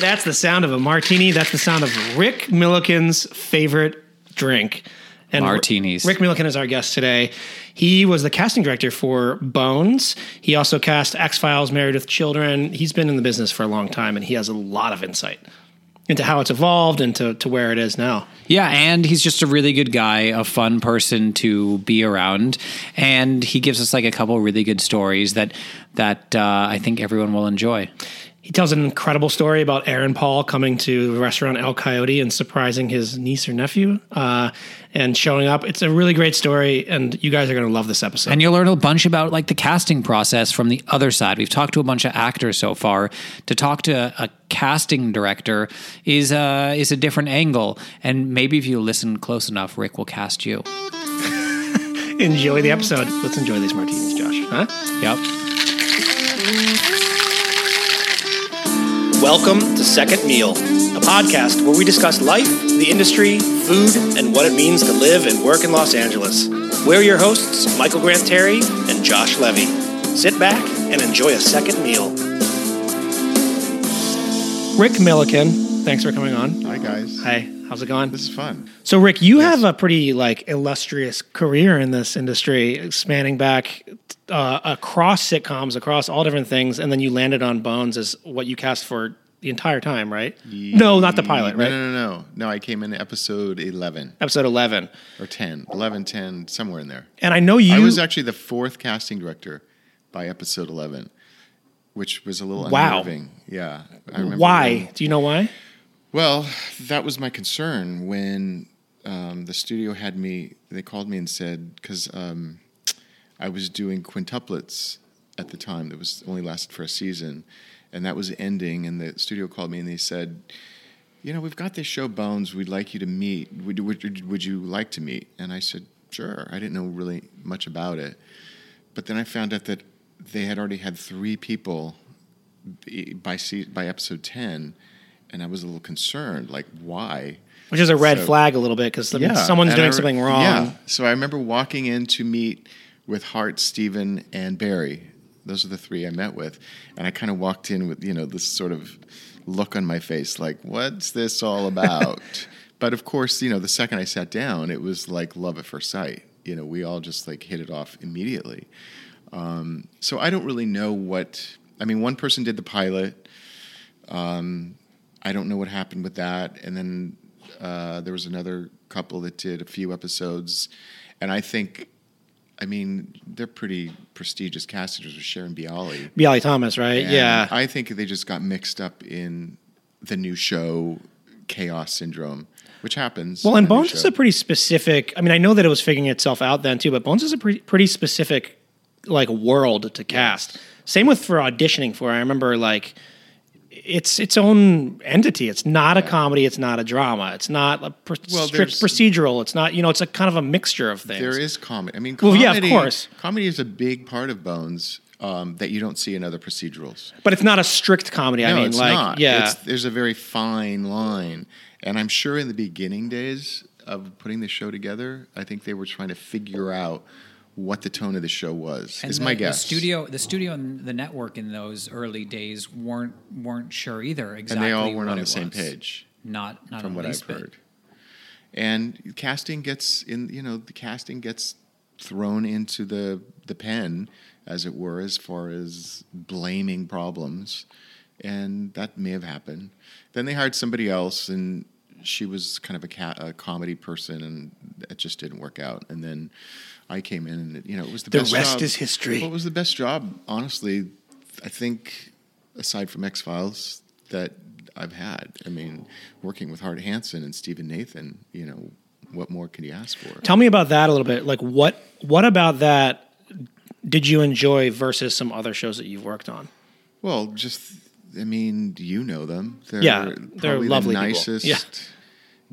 That's the sound of a martini. That's the sound of Rick Milliken's favorite drink. And Martinis. Rick Milliken is our guest today. He was the casting director for Bones. He also cast X Files, Married with Children. He's been in the business for a long time, and he has a lot of insight into how it's evolved and to, to where it is now. Yeah, and he's just a really good guy, a fun person to be around, and he gives us like a couple really good stories that that uh, I think everyone will enjoy. He tells an incredible story about Aaron Paul coming to the restaurant El Coyote and surprising his niece or nephew uh, and showing up. It's a really great story, and you guys are going to love this episode. And you'll learn a bunch about like the casting process from the other side. We've talked to a bunch of actors so far. To talk to a casting director is uh, is a different angle, and maybe if you listen close enough, Rick will cast you. enjoy the episode. Let's enjoy these martinis, Josh. Huh? Yep. Welcome to Second Meal, a podcast where we discuss life, the industry, food, and what it means to live and work in Los Angeles. We're your hosts, Michael Grant Terry and Josh Levy. Sit back and enjoy a second meal. Rick Milliken, thanks for coming on. Hi guys. Hi, how's it going? This is fun. So, Rick, you have a pretty like illustrious career in this industry, spanning back uh, across sitcoms, across all different things, and then you landed on Bones as what you cast for the entire time, right? No, not the pilot, right? No, no, no, no. No, I came in episode 11 Episode eleven, or 10. 11, 10, somewhere in there. and I know you. I was actually the fourth casting director by episode 11, which was a little Wow. unnerving. Yeah. I remember why? when- Do you know why? Well, that was my concern when um, the studio had me, they called me and said, because um, I was doing quintuplets at the time that was only lasted for a season, and that was ending. And the studio called me and they said, you know, we've got this show Bones. We'd like you to meet. Would, would, would you like to meet? And I said, sure. I didn't know really much about it. But then I found out that they had already had three people by, by episode 10, and I was a little concerned. Like, why? Which is a red So- flag a little bit because someone's and doing re- something wrong. Yeah. So I remember walking in to meet with Hart, Stephen, and Barry. Those are the three I met with. And I kind of walked in with, you know, this sort of look on my face like, what's this all about? but of course, you know, the second I sat down, it was like love at first sight. You know, we all just like hit it off immediately. Um, so I don't really know what, I mean, one person did the pilot. Um, I don't know what happened with that. And then uh, there was another couple that did a few episodes, and I think, I mean, they're pretty prestigious casters with Sharon Bialy. Bialy Thomas, right? And yeah. I think they just got mixed up in the new show chaos syndrome, which happens. Well, and Bones is a pretty specific. I mean, I know that it was figuring itself out then too, but Bones is a pretty, pretty specific like world to cast. Same with for auditioning for. I remember like it's its own entity. It's not a comedy. It's not a drama. It's not a pr- Well, strict procedural. It's not. You know, it's a kind of a mixture of things. There is comedy. I mean, Well, comedy, yeah, of course. Comedy is a big part of Bones um, that you don't see in other procedurals. but it's not a strict comedy. I mean, it's like not. yeah. It's, there's a very fine line, and I'm sure in the beginning days of putting the show together, I think they were trying to figure out what the tone of the show was. And is the, my the guess. studio, the studio, and the network in those early days weren't weren't sure either. Exactly. And they all weren't on the it same was. page, Not not from what I've bit. heard. And casting gets in. You know, the casting gets thrown into the the pen, as it were, as far as blaming problems, and that may have happened. Then they hired somebody else, and she was kind of a, ca- a comedy person, and it just didn't work out. And then I came in, and you know, it was the, The best rest job. is history. It was the best job, honestly. I think, aside from X Files, that I've had. I mean, working with Hart Hanson and Stephen Nathan, you know, what more could you ask for? Tell me about that a little bit. Like what what about that did you enjoy versus some other shows that you've worked on? Well, just I mean, you know them. They're Yeah, they're lovely the nicest, Yeah.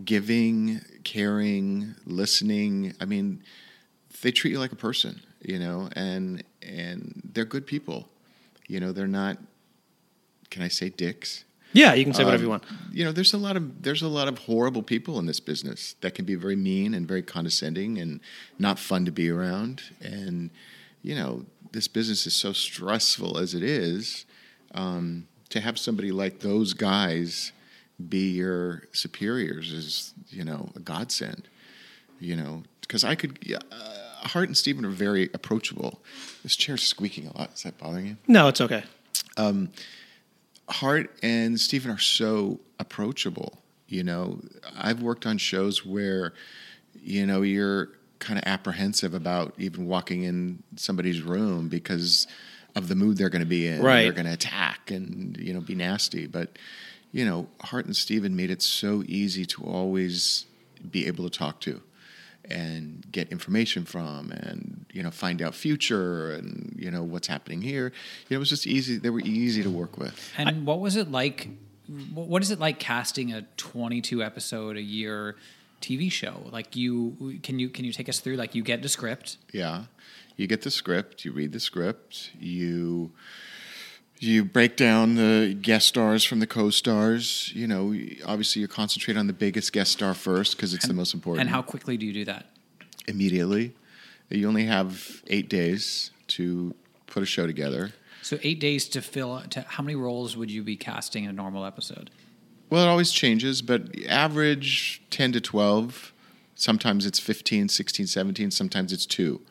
giving, caring, listening. I mean, they treat you like a person, you know, and and they're good people. You know, they're not. Can I say dicks? Yeah, you can say whatever you Um, want. You know, there's a lot of there's a lot of horrible people in this business that can be very mean and very condescending and not fun to be around. And you know, this business is so stressful as it is. Um, to have somebody like those guys be your superiors is you know a godsend. You know, because I could. Uh, Hart and Stephen are very approachable. This chair's squeaking a lot. Is that bothering you? No, it's okay. Um, Hart and Stephen are so approachable. You know, I've worked on shows where, you know, you're kind of apprehensive about even walking in somebody's room because of the mood they're going to be in. Right. They're going to attack and, you know, be nasty. But, you know, Hart and Stephen made it so easy to always be able to talk to and get information from and you know find out future and you know what's happening here you know, it was just easy they were easy to work with And what was it like? What is it like casting a 22 episode a year TV show? Like you can you can you take us through? Like you get the script. Yeah. You get the script, you read the script, you you break down the guest stars from the co-stars. You know, obviously you concentrate on the biggest guest star first because it's the most important. And how quickly do you do that? immediately? You only have eight days to put a show together. So eight days to fill. To how many roles would you be casting in a normal episode? Well, it always changes, but average 10 to 12. Sometimes it's 15, 16, 17. Sometimes it's two.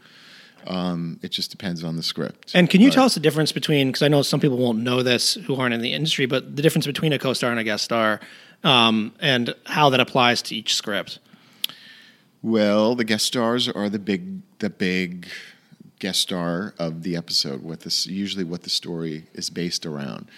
Um, it just depends on the script. And can you But- tell us the difference between? Because I know some people won't know this who aren't in the industry, but the difference between a co-star and a guest star, um, and how that applies to each script. Well, the guest stars are the big the big guest star of the episode. What this usually what the story is based around.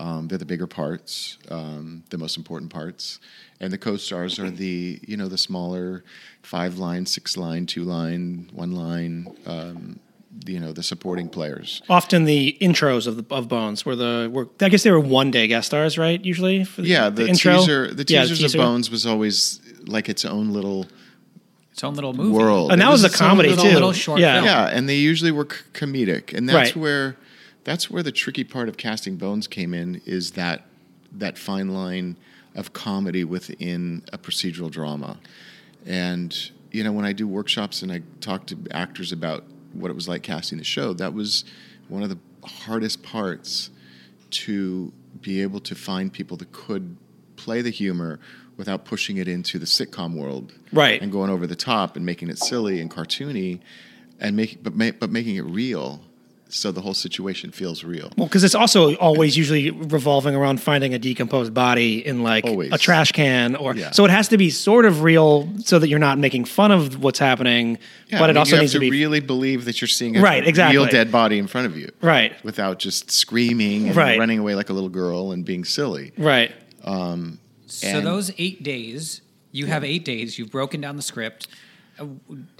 Um, they're the bigger parts, um, the most important parts, and the co-stars are the you know the smaller five line, six line, two line, one line. Um, you know the supporting players. Often the intros of the of Bones were the were I guess they were one day guest stars, right? Usually, for the, Yeah, the, intro. teaser the Yeah, teasers teaser. of Bones was always like its own little Its own little movie. world, and It that was a its own comedy little- too. little short yeah, film. Yeah, and they usually were c- comedic, and that's Right. where that's where the tricky part of casting Bones came in is that that fine line of comedy within a procedural drama. And you know, when I do workshops and I talk to actors about what it was like casting the show, that was one of the hardest parts to be able to find people that could play the humor without pushing it into the sitcom world Right. and going over the top and making it silly and cartoony and make but ma- but making it real so the whole situation feels real Well, because it's also always usually revolving around finding a decomposed body in like Always. a trash can, or Yeah. so it has to be sort of real, so that you're not making fun of what's happening, Yeah, but I it mean, also you have needs to, be really believe that you're seeing a Right, exactly. real dead body in front of you right, without just screaming and Right. running away like a little girl and being silly right. So And- those eight days, you have eight days. You've broken down the script. Uh,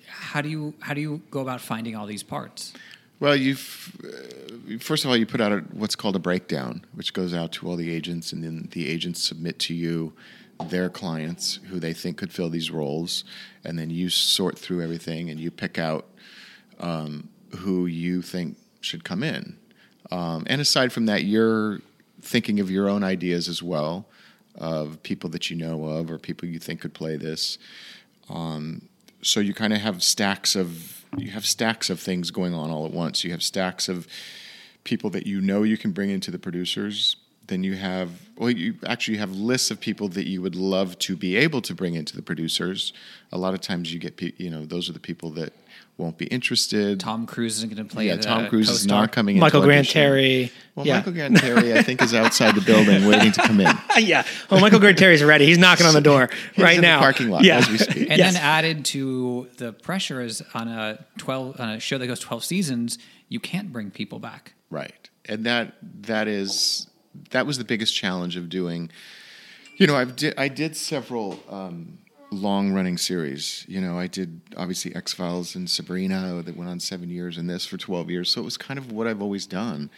How do you how do you go about finding all these parts? Well, you've uh, first of all you put out a, what's called a breakdown, which goes out to all the agents, and then the agents submit to you their clients who they think could fill these roles, and then you sort through everything and you pick out um, who you think should come in. Um, and aside from that, you're thinking of your own ideas as well of people that you know of or people you think could play this so you kind of have stacks of you have stacks of things going on all at once. You have stacks of people that you know you can bring into the producers. Then you have well, you actually have lists of people that you would love to be able to bring into the producers. A lot of times you get you know those are the people that won't be interested. Tom Cruise isn't going to play. yeah, the Tom Cruise is co-star. not coming. Michael Grant. Terry. Well, yeah, Michael Grant Terry, I think, is outside the building waiting to come in. yeah. Oh, Michael Grant Terry's ready. He's knocking on the door He's right in now. the parking lot yeah. as we speak. And Yes. then added to the pressure is on a twelve on a show that goes twelve seasons, you can't bring people back. Right, and that that is that was the biggest challenge of doing. You know, I've di- I did several um, long running series. You know, I did obviously X Files and Sabrina that went on seven years, and this for twelve years. So it was kind of what I've always done.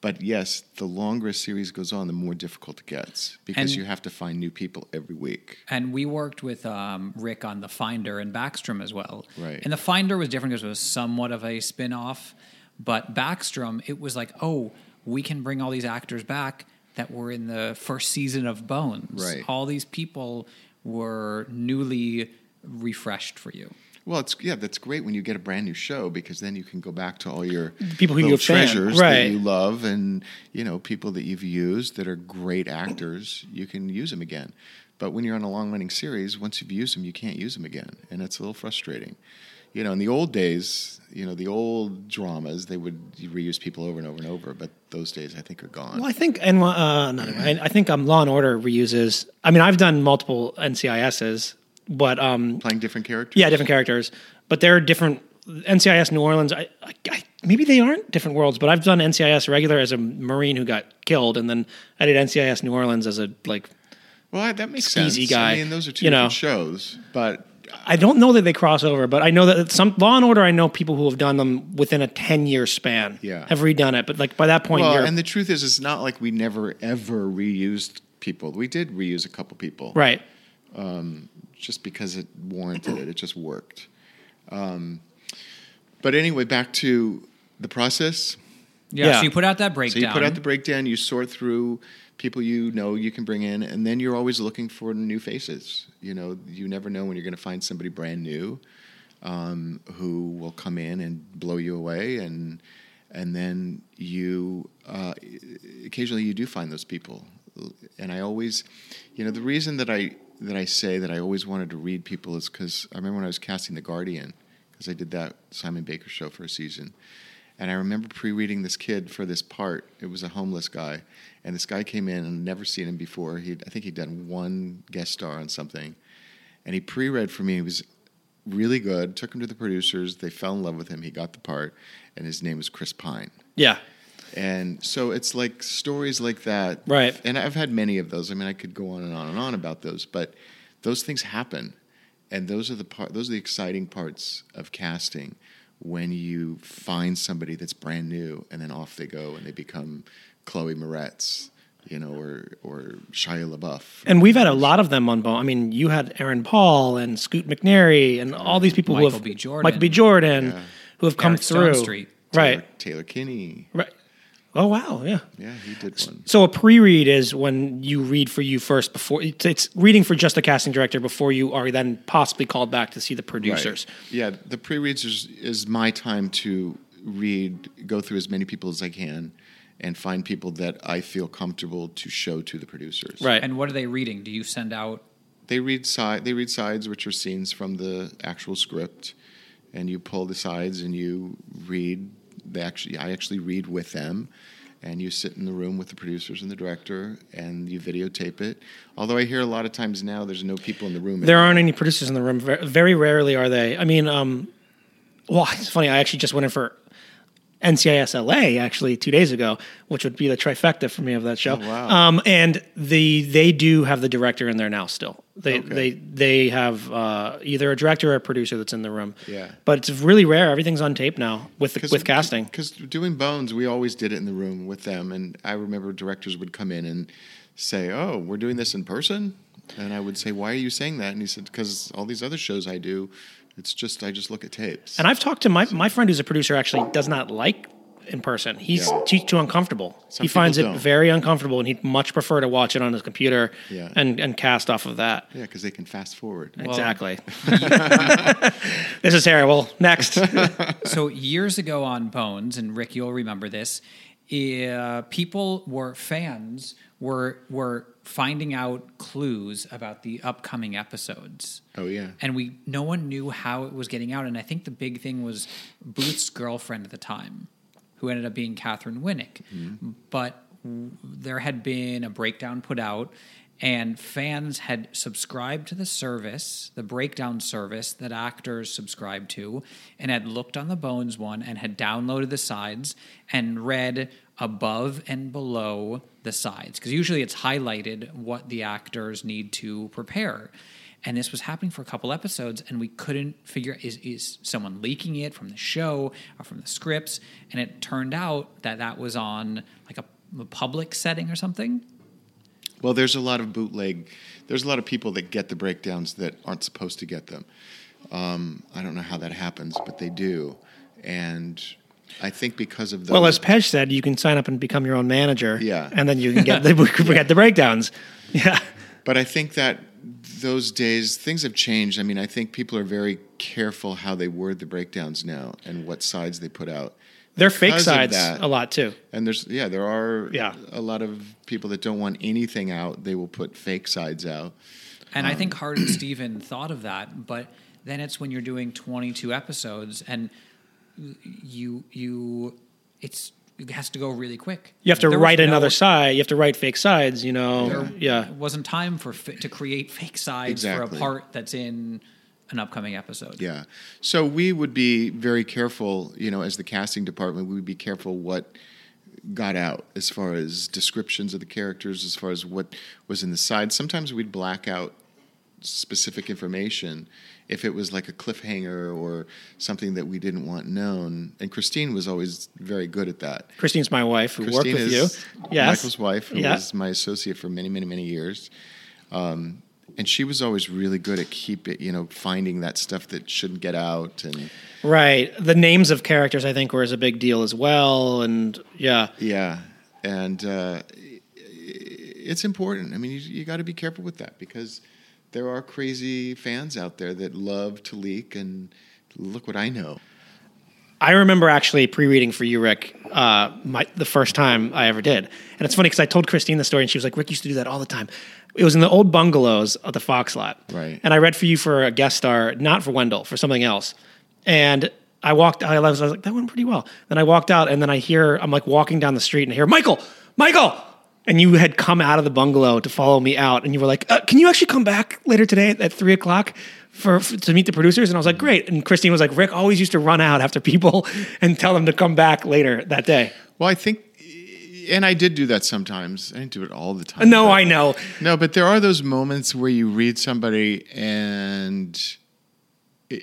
But yes, the longer a series goes on, the more difficult it gets because And- you have to find new people every week. And we worked with um, Rick on The Finder and Backstrom as well. Right. And The Finder was different because it was somewhat of a spin off. But Backstrom, it was like, oh, we can bring all these actors back that were in the first season of Bones. Right. All these people were newly refreshed for you. Well, it's yeah, that's great when you get a brand new show because then you can go back to all your People who you're fan, treasures right. that you love, and you know people that you've used that are great actors. You can use them again. But when you're on a long running series, once you've used them, you can't use them again, and it's a little frustrating. You know, in the old days, you know, the old dramas, they would reuse people over and over and over. But those days, I think, are gone. Well, I think and uh, no, I, I think um, Law and Order reuses. I mean, I've done multiple NCISs, but um, Playing different characters. yeah, different characters, but they're different. NCIS New Orleans, I, I, I, maybe they aren't different worlds, but I've done NCIS regular as a Marine who got killed, and then I did NCIS New Orleans as a like. Well, that makes sense. guy, I mean, those are two you different know. shows, but I don't know that they cross over, but I know that some Law and Order. I know people who have done them within a ten year span. Yeah. have redone it, but like by that point, Well, you're and the truth is, it's not like we never ever reused people. We did reuse a couple people, right. Just because it warranted it, it just worked. Um, but anyway, back to the process. Yeah, Yeah. So you put out that breakdown. So you put out the breakdown, you sort through people you know you can bring in, and then you're always looking for new faces. You know, you never know when you're going to find somebody brand new um, who will come in and blow you away, and and then you uh, occasionally you do find those people. And I always, you know, the reason that I that I say that I always wanted to read people is because I remember when I was casting The Guardian, because I did that Simon Baker show for a season. And I remember pre-reading this kid for this part. It was a homeless guy, and this guy came in and I'd never seen him before. He, I think he'd done one guest star on something, and he pre-read for me. He was really good. Took him to the producers. They fell in love with him. He got the part, and his name was Chris Pine. Yeah, And so it's like stories like that. Right. And I've had many of those. I mean, I could go on and on and on about those, but those things happen. And those are the part those are the exciting parts of casting when you find somebody that's brand new and then off they go and they become Chloe Moretz, you know, or or Shia LaBeouf. and we've had a lot of them on Bone. I mean, you had Aaron Paul and Scoot McNairy and all these people who Michael have B. Jordan. Michael B. Jordan, Yeah. who have come Eric through. Stonestreet. Taylor, Right, Taylor Kinney. right. Oh wow, yeah. Yeah, he did one. So a pre-read is when you read for you first before it's, it's reading for just the casting director before you are then possibly called back to see the producers. Right. Yeah, the pre-reads is, is my time to read, go through as many people as I can, and find people that I feel comfortable to show to the producers. Right. And what are they reading? Do you send out? They read side. They read sides, which are scenes from the actual script, and you pull the sides and you read. They actually, I actually read with them, and you sit in the room with the producers and the director, and you videotape it. Although I hear a lot of times now there's no people in the room. There anymore. aren't any producers in the room. Very rarely are they. I mean, um, well, it's funny. I actually just went in for NCIS LA actually two days ago, which would be the trifecta for me of that show. Oh, wow. Um, and the they do have the director in there now. Still, they Okay. they they have uh, either a director or a producer that's in the room. Yeah. but it's really rare. Everything's on tape now with with casting. Because doing Bones, we always did it in the room with them, and I remember directors would come in and say, "Oh, we're doing this in person," and I would say, "Why are you saying that?" And he said, "Because all these other shows I do, it's just I just look at tapes." And I've talked to my my friend who's a producer. Actually, does not like in person. He's Yeah. too, too uncomfortable. Some he finds it don't. very uncomfortable, and he'd much prefer to watch it on his computer Yeah. and and cast off of that. yeah, because they can fast forward. exactly. this is terrible. Next. So years ago on Bones, and Rick, you'll remember this. Uh, people were fans were were finding out clues about the upcoming episodes. Oh yeah, and we no one knew how it was getting out. And I think the big thing was Booth's girlfriend at the time, who ended up being Katheryn Winnick. Mm-hmm. But there had been a breakdown put out, and fans had subscribed to the service, the breakdown service that actors subscribe to, and had looked on the Bones one and had downloaded the sides and read above and below the sides because usually it's highlighted what the actors need to prepare and this was happening for a couple episodes and we couldn't figure is is someone leaking it from the show or from the scripts and it turned out that that was on like a, a public setting or something Well, there's a lot of bootleg. There's a lot of people that get the breakdowns that aren't supposed to get them. Um, I don't know how that happens, but they do, and I think because of those. well, as Pej said, you can sign up and become your own manager. Yeah. and then you can get the get the breakdowns. Yeah. But I think that those days things have changed. I mean, I think people are very careful how they word the breakdowns now and what sides they put out. They're fake sides that- a lot too. And there's yeah, there are Yeah. a lot of people that don't want anything out. They will put fake sides out. And I um, think Hart and Stephen thought of that, but then it's when you're doing 22 episodes and you you it's it has to go really quick. You have to There was write no- another side. You have to write fake sides. You know, There yeah. wasn't time for fi- to create fake sides Exactly. for a part that's in an upcoming episode. Yeah. So we would be very careful, you know, as the casting department, we would be careful what got out as far as descriptions of the characters, as far as what was in the side. Sometimes we'd black out specific information if it was like a cliffhanger or something that we didn't want known. And Christine was always very good at that. Christine's my wife who Christine worked with you. Yes. Michael's wife, who Yeah. was my associate for many, many, many years. Um, and she was always really good at keep it, you know, finding that stuff that shouldn't get out, and Right. The names of characters, I think, were a big deal as well. And yeah, yeah, and uh, it's important. I mean, you, you got to be careful with that because there are crazy fans out there that love to leak, and look what I know. I remember actually pre-reading for you, Rick, uh, my, the first time I ever did. And it's funny because I told Christine the story, and she was like, "Rick used to do that all the time." It was in the old bungalows of the Fox lot, Right. And I read for you for a guest star, not for Wendell, for something else. And I walked. I was, I was like, "That went pretty well." Then I walked out, and then I hear I'm like walking down the street, and I hear Michael, Michael. And you had come out of the bungalow to follow me out, and you were like, uh, "Can you actually come back later today at, at three o'clock for, for to meet the producers?" And I was like, "Great." And Christine was like, "Rick always used to run out after people and tell them to come back later that day." Well, I think, and I did do that sometimes. I didn't do it all the time. No, I know. No, but there are those moments where you read somebody and it,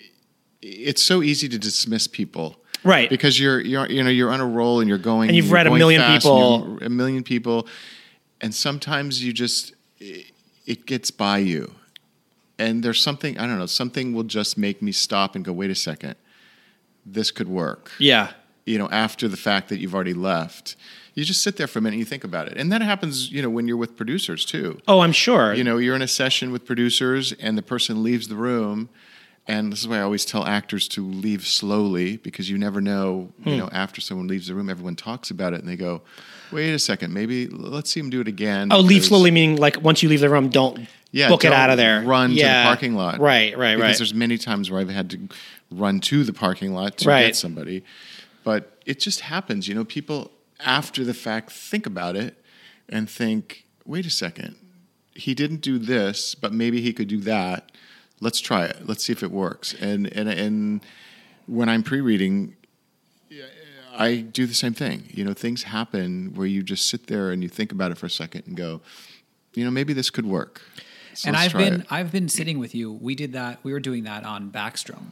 it's so easy to dismiss people. Right. Because you're you're you know you're on a roll and you're going And you've read a million people. a million people and sometimes you just it, it gets by you. And there's something I don't know, something will just make me stop and go wait a second. This could work Yeah. you know, after the fact that you've already left. You just sit there for a minute and you think about it. And that happens, you know, when you're with producers too. Oh, I'm sure. You know, you're in a session with producers and the person leaves the room. And this is why I always tell actors to leave slowly because you never know, Hmm. you know, after someone leaves the room, everyone talks about it and they go, wait a second, maybe let's see him do it again. oh, leave slowly meaning like once you leave the room, don't yeah, book it don't out of there. Run to the parking lot. Right, right, right. because there's many times where I've had to run to the parking lot to Right. get somebody. But it just happens, you know, people after the fact think about it and think, wait a second, he didn't do this, but maybe he could do that. Let's try it. Let's see if it works. And and and when I'm pre-reading, I do the same thing. You know, things happen where you just sit there and you think about it for a second and go, you know, maybe this could work. So and I've been it. I've been sitting with you. We did that. We were doing that on Backstrom,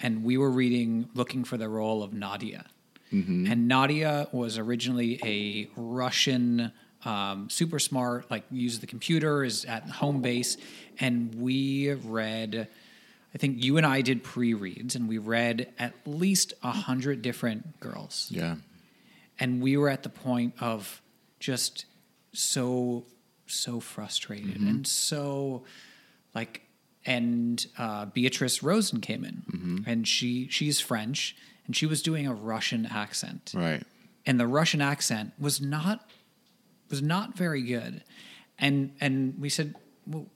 and we were reading, looking for the role of Nadia. Mm-hmm. And Nadia was originally a Russian, um, super smart, like uses the computer, is at home base, and we read. I think you and I did pre-reads, and we read at least a hundred different girls Yeah. and we were at the point of just so so frustrated Mm-hmm. and so like and uh, Beatrice Rosen came in Mm-hmm. and she she's French and she was doing a Russian accent Right. and the Russian accent was not was not very good and and we said well,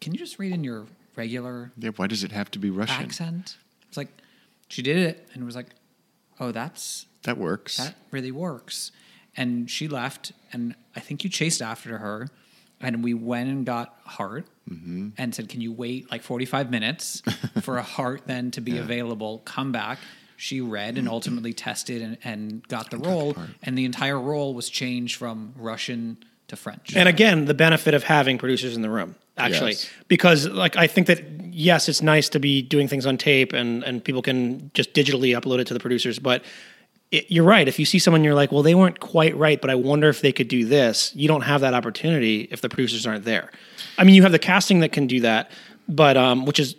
can you just read in your regular Yeah. Why does it have to be Russian? accent it's like she did it and was like oh that's That works. that really works. And she left, and I think you chased after her, and we went and got Hart Mm-hmm. and said, Can you wait like 45 minutes for a Hart then to be available? Come back. She read and ultimately tested and, and got the role, and the entire role was changed from Russian to French. And again, the benefit of having producers in the room, actually, Yes. because like I think that yes, it's nice to be doing things on tape and and people can just digitally upload it to the producers, but it, you're right. If you see someone, you're like, well, they weren't quite right, but I wonder if they could do this. You don't have that opportunity if the producers aren't there. I mean, you have the casting that can do that, but um, which is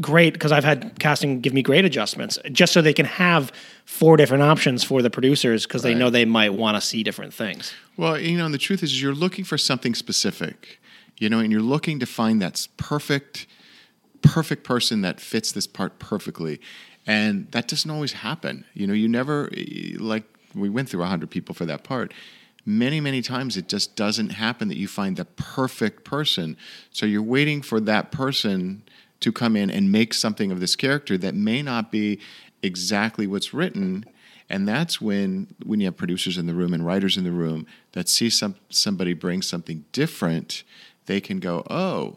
great because I've had casting give me great adjustments just so they can have four different options for the producers because they Right. know they might want to see different things. Well, you know, and the truth is, you're looking for something specific. you know, and you're looking to find that perfect, perfect person that fits this part perfectly. And that doesn't always happen. You know, you never, like, we went through 100 people for that part. Many, many times it just doesn't happen that you find the perfect person. So you're waiting for that person to come in and make something of this character that may not be exactly what's written. And that's when when you have producers in the room and writers in the room that see some somebody bring something different they can go oh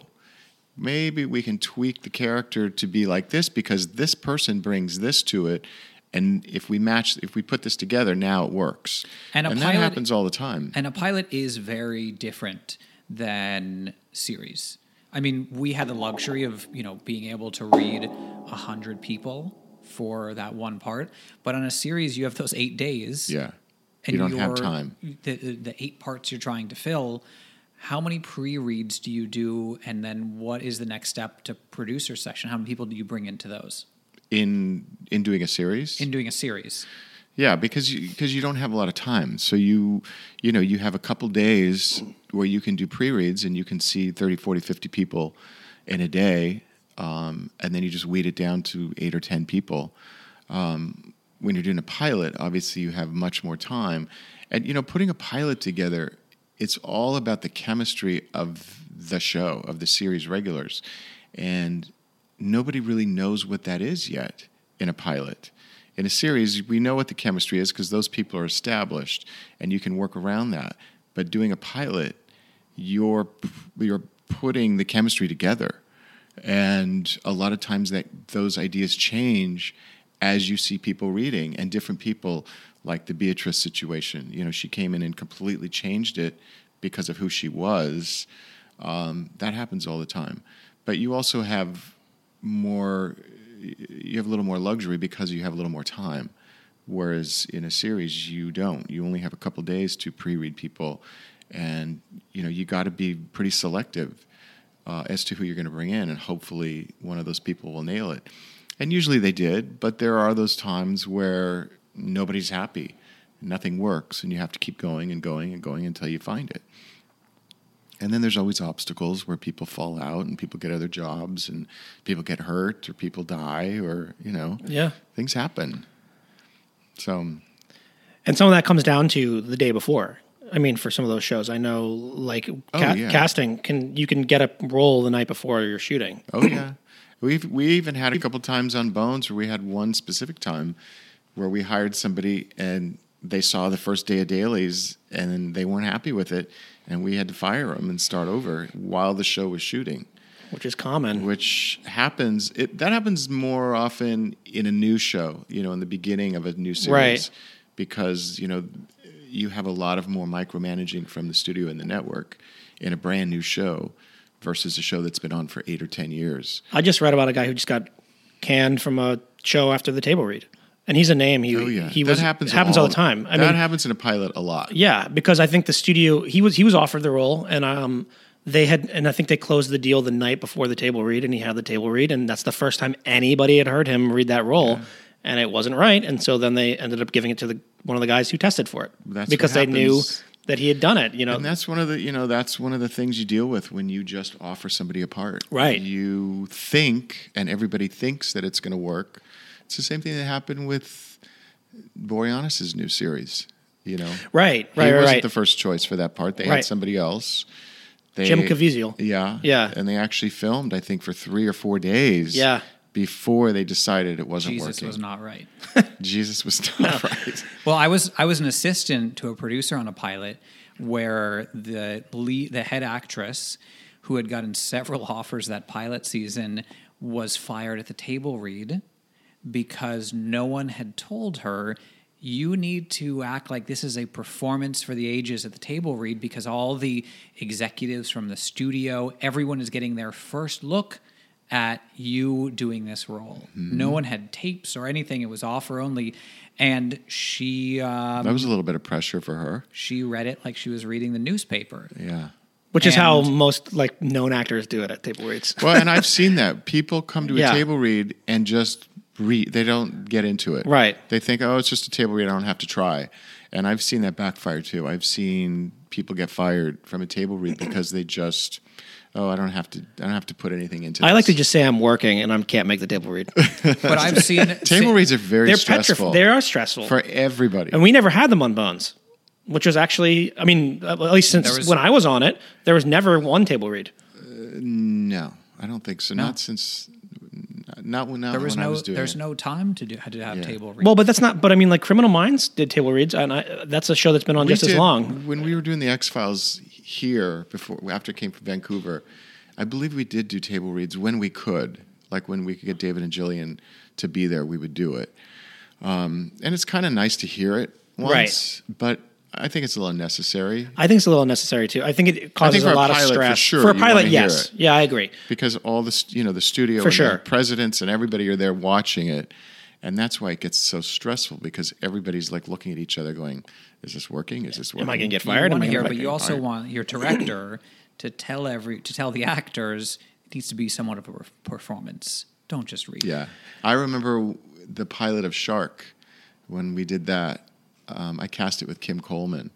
maybe we can tweak the character to be like this because this person brings this to it. And if we match if we put this together now it works. And a that pilot- happens all the time. And a pilot is very different than series. I mean, we had the luxury of you know being able to read a hundred people for that one part, but on a series you have those eight days. yeah and you don't have time The, the eight parts you're trying to fill. How many pre-reads do you do, and then what is the next step to producer session? How many people do you bring into those in in doing a series in doing a series? Yeah, because you, because you don't have a lot of time. So you you know, you have a couple days where you can do pre-reads and you can see 30, 40, 50 people in a day. Um, and then you just weed it down to eight or 10 people. Um, when you're doing a pilot, obviously you have much more time. And, you know, putting a pilot together, it's all about the chemistry of the show, of the series regulars. And nobody really knows what that is yet in a pilot. In a series, we know what the chemistry is because those people are established and you can work around that. But doing a pilot, you're you're putting the chemistry together. And a lot of times that those ideas change as you see people reading and different people like the Beatrice situation. You know, she came in and completely changed it because of who she was. Um, that happens all the time. But you also have more you have a little more luxury because you have a little more time. Whereas in a series, you don't. You only have a couple days to pre-read people, and you know you got to be pretty selective uh, as to who you're going to bring in, and hopefully one of those people will nail it. And usually they did, but there are those times where nobody's happy, nothing works, and you have to keep going and going and going until you find it. And then there's always obstacles where people fall out and people get other jobs and people get hurt or people die or, you know, Yeah. things happen. So, um, And some of that comes down to the day before. I mean, for some of those shows, I know like oh, ca- Oh, yeah. casting can you can get a role the night before you're shooting. oh yeah. We've we even had a couple times on Bones where we had one specific time where we hired somebody and they saw the first day of dailies and they weren't happy with it and we had to fire them and start over while the show was shooting. which is common. which happens it that happens more often in a new show you know in the beginning of a new series Right. because you know you have a lot of more micromanaging from the studio and the network in a brand new show versus a show that's been on for eight or ten years I just read about a guy who just got canned from a show after the table read, and he's a name. He oh yeah he that was happens happens all, the time. I that mean, happens in a pilot a lot yeah, because I think the studio he was he was offered the role, and um they had and I think they closed the deal the night before the table read, and he had the table read, and that's the first time anybody had heard him read that role. And it wasn't right, and so then they ended up giving it to the one of the guys who tested for it That's because they knew that he had done it. You know, And that's one of the you know that's one of the things you deal with when you just offer somebody a part. Right. You think, and everybody thinks that it's going to work. It's the same thing that happened with Boreanaz's new series. You know, right, right, he right, wasn't right. the first choice for that part. They Right. had somebody else. They, Jim Caviezel. Yeah, Yeah. and they actually filmed. I think for three or four days. Yeah. Before they decided it wasn't Jesus working. Jesus was not right. Jesus was not right. Well, I was I was an assistant to a producer on a pilot where the lead, the head actress who had gotten several offers that pilot season was fired at the table read because no one had told her you need to act like this is a performance for the ages at the table read because all the executives from the studio everyone is getting their first look at you doing this role no one had tapes or anything it was offer only and she um, That was a little bit of pressure for her. she read it like she was reading the newspaper Yeah. Which is how most like known actors do it at table reads. Well, and I've seen that people come to a Yeah. table read and just read. They don't get into it. Right. They think, oh, it's just a table read. I don't have to try. And I've seen that backfire too. I've seen people get fired from a table read because they just oh I don't have to I don't have to put anything into. I like to just say I'm working and I can't make the table read. But I've seen table seen- reads are very They're stressful petrified. They are stressful. for everybody. and we never had them on Bones, which was actually, I mean, at least since was- when I was on it, there was never one table read. Uh, no, I don't think so. Not since not when not There was when I no was doing there's it. no time to do had to have Yeah. table reads. Well, but that's not. But I mean, like Criminal Minds did table reads, and I, that's a show that's been on We just as long. When we were doing the X Files here before after it came from Vancouver, I believe we did do table reads when we could. Like when we could get David and Gillian to be there, we would do it. Um, and it's kind of nice to hear it once, but I think it's a little unnecessary I think it's a little unnecessary too. I think it causes for a a lot of pilot, for stress sure, For a pilot, yes, yeah, I agree. because all the you know the studio For and sure. the presidents and everybody are there watching it, and that's why it gets so stressful because everybody's like looking at each other, going, "Is this working? Is this working?" Am I going to get fired? Am I to but you also fired? want your director to tell every to tell the actors it needs to be somewhat of a performance. Don't just read. Yeah, I remember the pilot of Shark when we did that. Um, I cast it with Kim Coleman,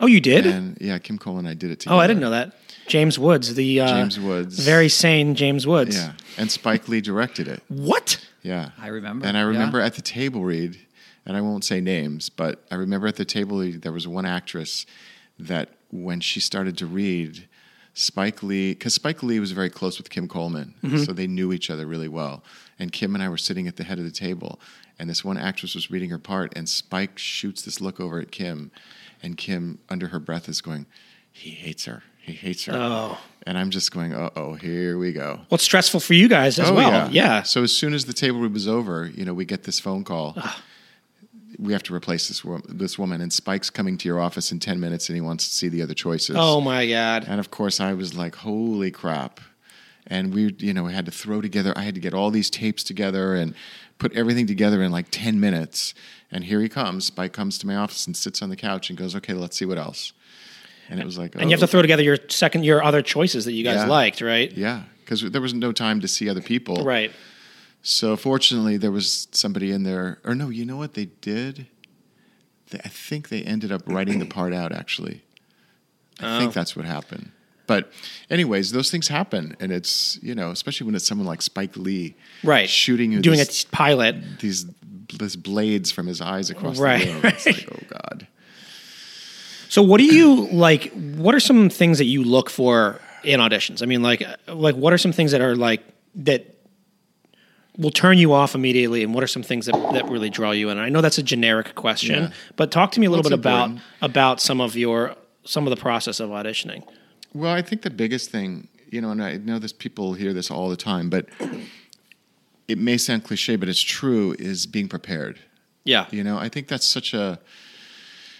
Oh, you did? and yeah, Kim Coleman and I did it together. oh, I didn't know that. James Woods, the uh, James Woods. very sane James Woods. Yeah, and Spike Lee directed it. What? Yeah, I remember, And I yeah. remember at the table read, and I won't say names, but I remember at the table read there was one actress that when she started to read, Spike Lee, because Spike Lee was very close with Kim Coleman, Mm-hmm. so they knew each other really well. And Kim and I were sitting at the head of the table, and this one actress was reading her part, and Spike shoots this look over at Kim, and Kim, under her breath, is going, "He hates her. He hates her." Oh. And I'm just going, "Uh oh, here we go." Well, it's stressful for you guys as Oh, well. Yeah. So as soon as the table read was over, you know, we get this phone call. We have to replace this wo- this woman, and Spike's coming to your office in ten minutes, and he wants to see the other choices. Oh my God. And of course, I was like, "Holy crap!" And we, you know, had to throw together. I had to get all these tapes together and put everything together in like ten minutes. And here he comes. Spike comes to my office and sits on the couch and goes, "Okay, let's see what else." And it was like, And you have oh, to throw together your second, your other choices that you guys Yeah. liked, right? yeah, because there was no time to see other people. Right. So fortunately, there was somebody in there. Or no, you know what they did? They, I think they ended up writing the part out. Actually, I Oh. think that's what happened. But anyways, those things happen, and it's you know, especially when it's someone like Spike Lee, Right. shooting Doing this, a pilot. these these blades from his eyes across Right, the room. It's like, oh god. So, what do you like? What are some things that you look for in auditions? I mean, like, like what are some things that are like that will turn you off immediately, and what are some things that, that really draw you in? I know that's a generic question, Yeah. but talk to me a little Well, bit it's about about some of your some of the process of auditioning. Well, I think the biggest thing, you know, and I know this people hear this all the time, but it may sound cliche, but it's true, is being prepared. Yeah, You know, I think that's such a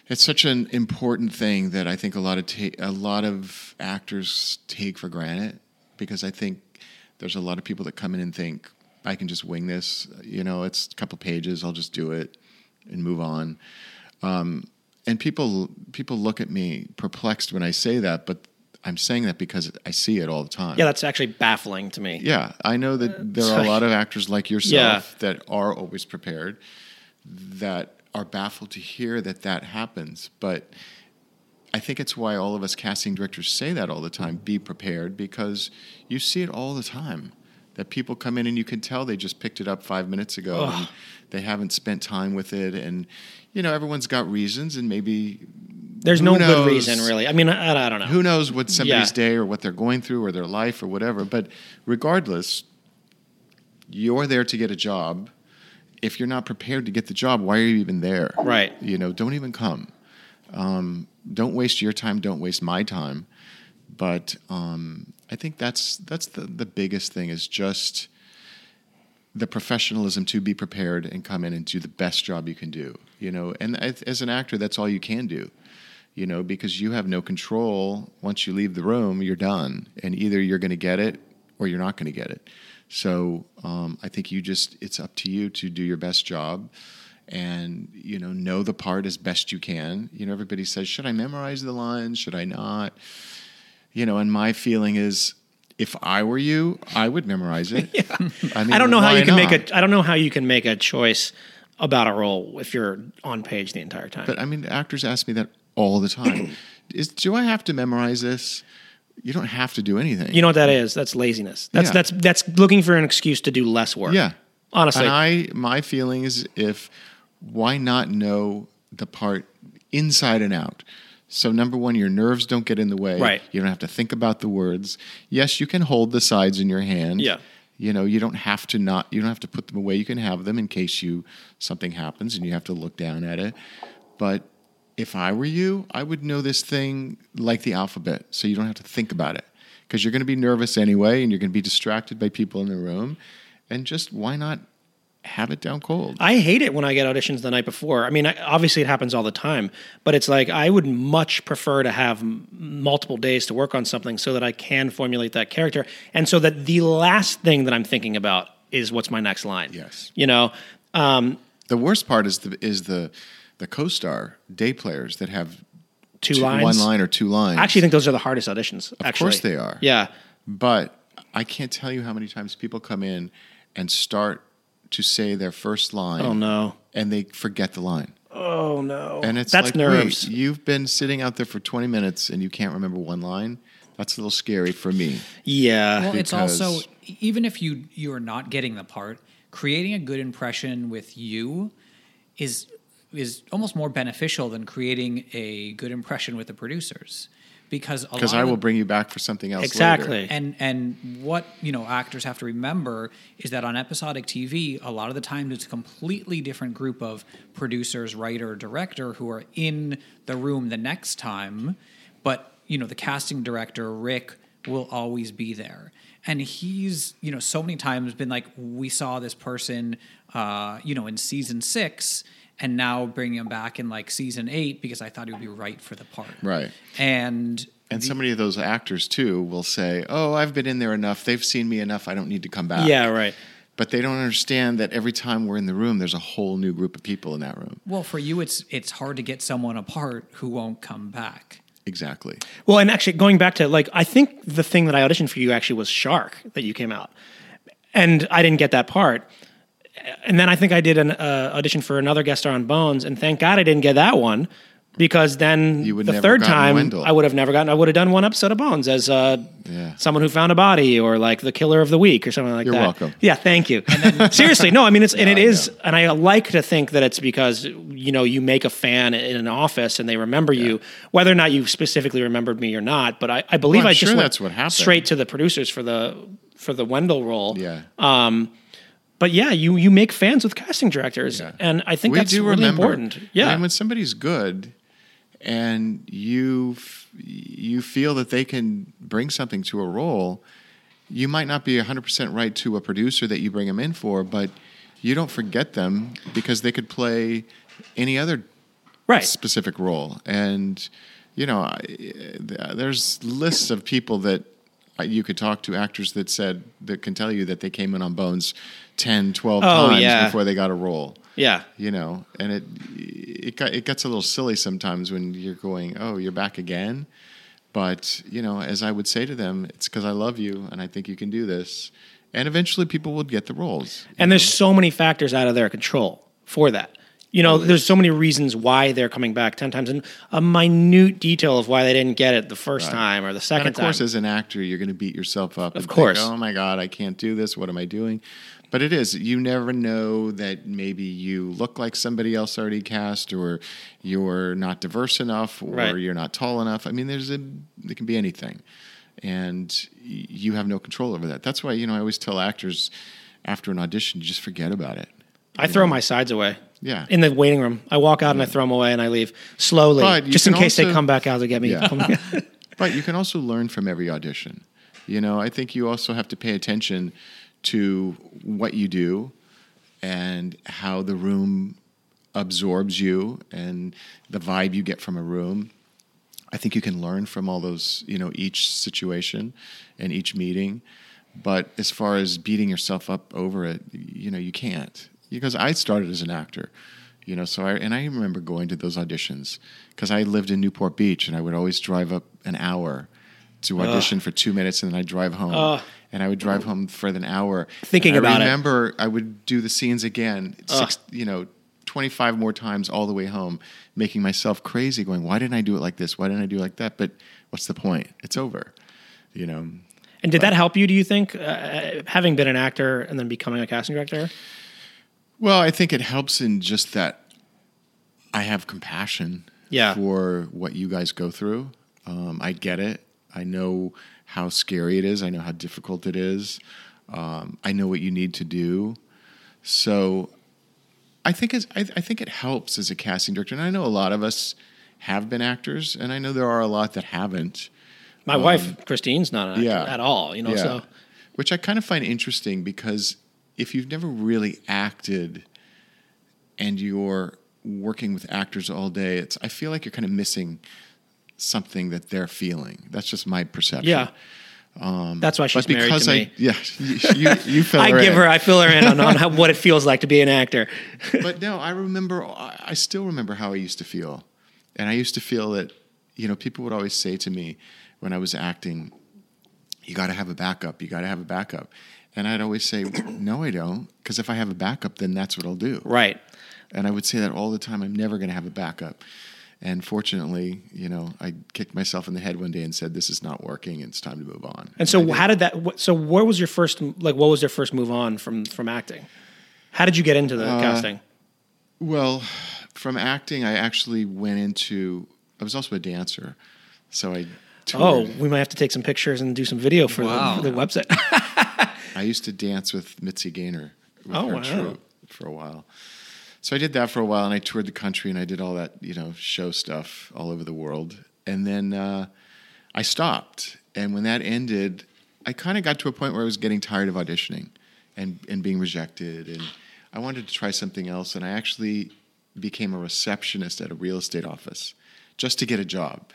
it's such an important thing that I think a lot of ta- a lot of actors take for granted because I think there's a lot of people that come in and think I can just wing this. You know, it's a couple pages, I'll just do it and move on. Um, and people people look at me perplexed when I say that, but I'm saying that because I see it all the time. yeah, that's actually baffling to me. Yeah, I know that there are a lot of actors like yourself Yeah. that are always prepared, that are baffled to hear that that happens. But I think it's why all of us casting directors say that all the time be prepared because you see it all the time. That people come in and you can tell they just picked it up five minutes ago and they haven't spent time with it. And, you know, everyone's got reasons and maybe There's no knows? good reason, really. I mean, I, I don't know. who knows what somebody's Yeah. day or what they're going through or their life or whatever. But regardless, you're there to get a job. If you're not prepared to get the job, why are you even there? Right. You know, don't even come. Um, don't waste your time. Don't waste my time. But um, I think that's that's the the biggest thing is just the professionalism to be prepared and come in and do the best job you can do. You know, and as an actor, that's all you can do you know, because you have no control. Once you leave the room, you're done, and either you're going to get it or you're not going to get it. So um, I think you just it's up to you to do your best job, and you know know the part as best you can. You know, everybody says, should I memorize the lines? Should I not? You know, and my feeling is. If I were you, I would memorize it. I, mean, I don't know how you can not? make a. I don't know how you can make a choice about a role if you're on page the entire time. But I mean, actors ask me that all the time. is do I have to memorize this? You don't have to do anything. You know what that is? That's laziness. That's Yeah. that's that's looking for an excuse to do less work. Yeah. Honestly. And I my feeling is if why not know the part inside and out? So number one, your nerves don't get in the way. Right. You don't have to think about the words. Yes, you can hold the sides in your hand. Yeah. You know, you don't have to not you don't have to put them away. You can have them in case you something happens and you have to look down at it. But if I were you, I would know this thing like the alphabet, so you don't have to think about it. Because you're going to be nervous anyway, and you're going to be distracted by people in the room. And just why not have it down cold? I hate it when I get auditions the night before. I mean, I, obviously it happens all the time, but it's like I would much prefer to have m- multiple days to work on something so that I can formulate that character, and so that the last thing that I'm thinking about is what's my next line. Yes. you know, um, The worst part is the is the the co-star day players that have two, two- lines. one line or two lines. I actually think those are the hardest auditions. Of actually. course they are. Yeah. But I can't tell you how many times people come in and start to say their first line. Oh no. And they forget the line. Oh no. And it's that's like, nerves. wait, you've been sitting out there for 20 minutes and you can't remember one line. That's a little scary for me. yeah. Well, it's also even if you you are not getting the part, creating a good impression with you is is almost more beneficial than creating a good impression with the producers because Because I will the- bring you back for something else Exactly. later. and and what you know actors have to remember is that on episodic TV, a lot of the times it's a completely different group of producers, writer, director who are in the room the next time, but you know the casting director Rick will always be there. And he's, you know, so many times been like, we saw this person, uh, you know, in season six, and now bringing him back in like season eight because I thought he would be right for the part. Right. And And so many of those actors too will say, "Oh, I've been in there enough. They've seen me enough. I don't need to come back." yeah. Right. But they don't understand that every time we're in the room, there's a whole new group of people in that room. Well, for you, it's it's hard to get someone apart who won't come back. Exactly. Well, and actually, going back to like, I think the thing that I auditioned for you actually was Shark that you came out, and I didn't get that part. And then I think I did an uh, audition for another guest star on Bones, and thank God I didn't get that one because then the third time Wendell. I would have never gotten. I would have done one episode of Bones as uh, Yeah. someone who found a body or like the killer of the week or something like You're that. welcome. Yeah, thank you. Seriously, no, I mean it's and it I is, know. and I like to think that it's because you know you make a fan in an office and they remember you, whether or not you specifically remembered me or not. But I, I believe Well, I just went that's what happened. straight to the producers for the for the Wendell role. Yeah. But yeah, you you make fans with casting directors, Yeah. and I think we that's really remember. important. Yeah, I mean, when somebody's good and you f- you feel that they can bring something to a role, you might not be 100% right to a producer that you bring them in for, but you don't forget them because they could play any other right. specific role. And, you know, I, eh, there's lists of people that you could talk to, actors that said, that can tell you that they came in on Bones 10, 12 Oh, times yeah. before they got a role. Yeah, You know, and it it got, it gets a little silly sometimes when you're going, oh, you're back again. But you know, as I would say to them, it's because I love you and I think you can do this. And eventually, people will get the roles. and there's so many factors out of their control for that. You know, there's so many reasons why they're coming back ten times, and a minute detail of why they didn't get it the first time or the second And of course, time. as an actor, you're going to beat yourself up. Of and course. Think, oh my God, I can't do this. What am I doing? But it is. You never know that maybe you look like somebody else already cast, or you're not diverse enough, or Right. you're not tall enough. I mean, there's a. It can be anything, and you have no control over that. That's why you know I always tell actors after an audition, just forget about it. I throw my sides away. Yeah. In the waiting room, I walk out and I throw them away and I leave slowly, But you just in can case they also- come back out to get me. Yeah. But you can also learn from every audition. You know, I think you also have to pay attention to what you do and how the room absorbs you and the vibe you get from a room. I think you can learn from all those, you know, each situation and each meeting. But as far as beating yourself up over it, you know, you can't. Because I started as an actor, you know, so I, and I remember going to those auditions because I lived in Newport Beach and I would always drive up an hour to audition for two minutes and then I'd drive home. and I would drive home for an hour. Thinking And I about it. I remember I would do the scenes again, six, you know, 25 more times all the way home, making myself crazy, going, why didn't I do it like this? Why didn't I do it like that? But what's the point? It's over, you know. And did that help you? Do you think, uh, having been an actor and then becoming a casting director? Well, I think it helps in just that I have compassion Yeah. for what you guys go through. Um, I get it. I know how scary it is. I know how difficult it is. Um, I know what you need to do. So I think it's, I, I think it helps as a casting director. And I know a lot of us have been actors, and I know there are a lot that haven't. My wife, Christine's not an actor yeah. at all, you know, so. Which I kind of find interesting because if you've never really acted and you're working with actors all day, it's I feel like you're kind of missing something that they're feeling. That's just my perception. Yeah. Um, That's why she's But married because to I, me. yeah, you, you, you fill I her give in. her, I fill her in on, on how, what it feels like to be an actor. but no, I remember, I I still remember how I used to feel. And I used to feel that, you know, people would always say to me when I was acting, you got to have a backup, you got to have a backup. And I'd always say, no, I don't. Because if I have a backup, then that's what I'll do. Right. And I would say that all the time. I'm never going to have a backup. And fortunately, you know, I kicked myself in the head one day and said, "This is not working. It's time to move on." And so, did. how did that? So, where was your first? Like, what was your first move on from from acting? How did you get into the Uh, casting? Well, from acting, I actually went into. I was also a dancer, so I. Oh, we might have to take some pictures and do some video for, Wow. the, for the website. I used to dance with Mitzi Gaynor with Oh, her wow. troupe for a while. So I did that for a while, and I toured the country, and I did all that, you know, show stuff all over the world. And then uh, I stopped, and when that ended, I kind of got to a point where I was getting tired of auditioning and and being rejected, and I wanted to try something else. And I actually became a receptionist at a real estate office just to get a job.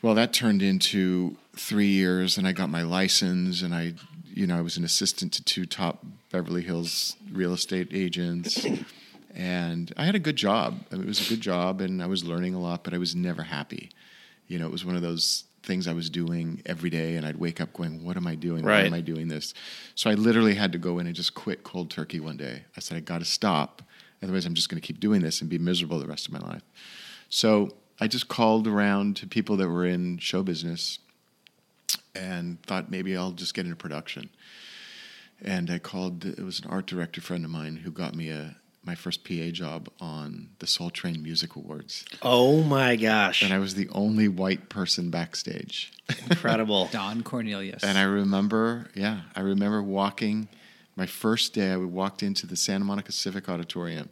Well, that turned into three years, and I got my license, and I, you know, I was an assistant to two top Beverly Hills real estate agents, and I had a good job. I mean, it was a good job, and I was learning a lot, but I was never happy. You know, it was one of those things I was doing every day, and I'd wake up going, "What am I doing? Why am I doing this?" So I literally had to go in and just quit cold turkey one day. I said, "I got to stop, otherwise, I'm just going to keep doing this and be miserable the rest of my life." So I just called around to people that were in show business and thought maybe I'll just get into production. And I called, it was an art director friend of mine who got me a my first PA job on the Soul Train Music Awards. oh my gosh, And I was the only white person backstage. incredible! Don Cornelius. And I remember, yeah, I remember walking my first day. I walked into the Santa Monica Civic Auditorium.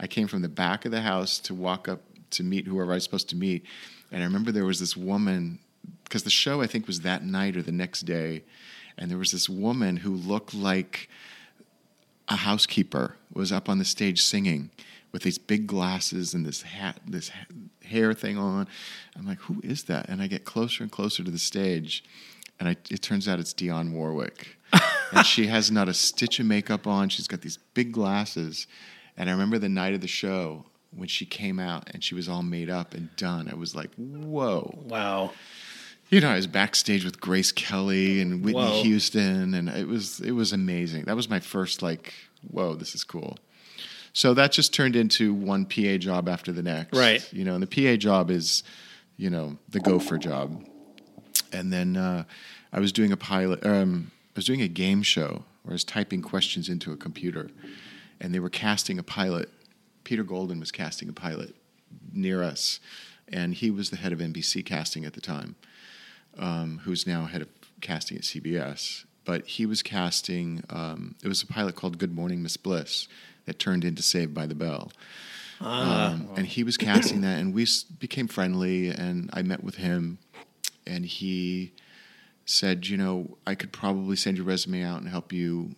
I came from the back of the house to walk up to meet whoever I was supposed to meet. And I remember there was this woman, because the show I think was that night or the next day. And there was this woman who looked like a housekeeper was up on the stage singing with these big glasses and this hat, this ha- hair thing on. I'm like, who is that? And I get closer and closer to the stage, and I, it turns out it's Dionne Warwick, and she has not a stitch of makeup on. She's got these big glasses, and I remember the night of the show when she came out and she was all made up and done. I was like, whoa. Wow, You know, I was backstage with Grace Kelly and Whitney Whoa. Houston, and it was it was amazing. That was my first like, whoa, this is cool. So that just turned into one PA job after the next, Right. You know, and the PA job is, you know, the gopher job. And then uh, I was doing a pilot. Um, I was doing a game show where I was typing questions into a computer, and they were casting a pilot. Peter Golden was casting a pilot near us, and he was the head of NBC casting at the time um, who's now head of casting at CBS. But he was casting. Um, it was a pilot called Good Morning Miss Bliss that turned into Saved by the Bell. um, and he was casting that, and we s- became friendly. And I met with him, and he said, "You know, I could probably send your resume out and help you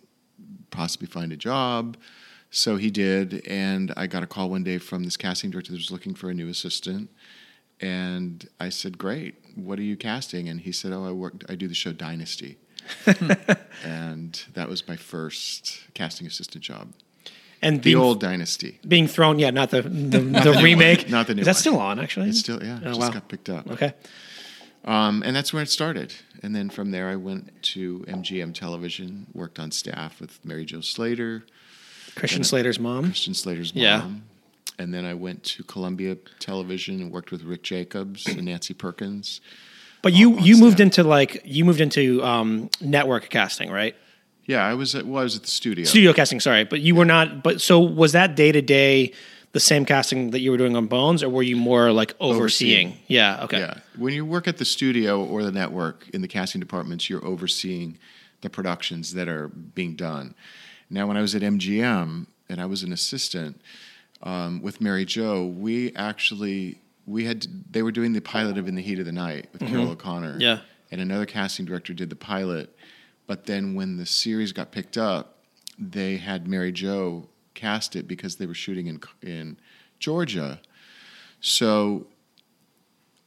possibly find a job." So he did, and I got a call one day from this casting director that was looking for a new assistant. And I said, "Great. What are you casting?" And he said, "Oh, I worked. I do the show Dynasty." and that was my first casting assistant job. and The being, old Dynasty. being thrown, yeah, not the the, the, the remake. Not the new Is that one. still on? Actually, It's still yeah, it Oh, just wow. got picked up. okay. Um, and that's where it started. And then from there, I went to MGM Television, worked on staff with Mary Jo Slater. Christian Slater's mom. Christian Slater's mom. Yeah. And then I went to Columbia Television and worked with Rick Jacobs and Nancy Perkins. But you you moved staff. into like you moved into um, network casting, right? Yeah, I was at well, I was at the studio. Studio casting, sorry, but you were not. But so was that day to day the same casting that you were doing on Bones, or were you more like overseeing? Overseeing. Yeah. Okay. Yeah. When you work at the studio or the network in the casting departments, you're overseeing the productions that are being done. Now, when I was at MGM and I was an assistant um, with Mary Jo, we actually we had they were doing the pilot of In the Heat of the Night with Carroll O'Connor. Mm-hmm. Yeah. And another casting director did the pilot, but then when the series got picked up, they had Mary Jo cast it because they were shooting in in Georgia. So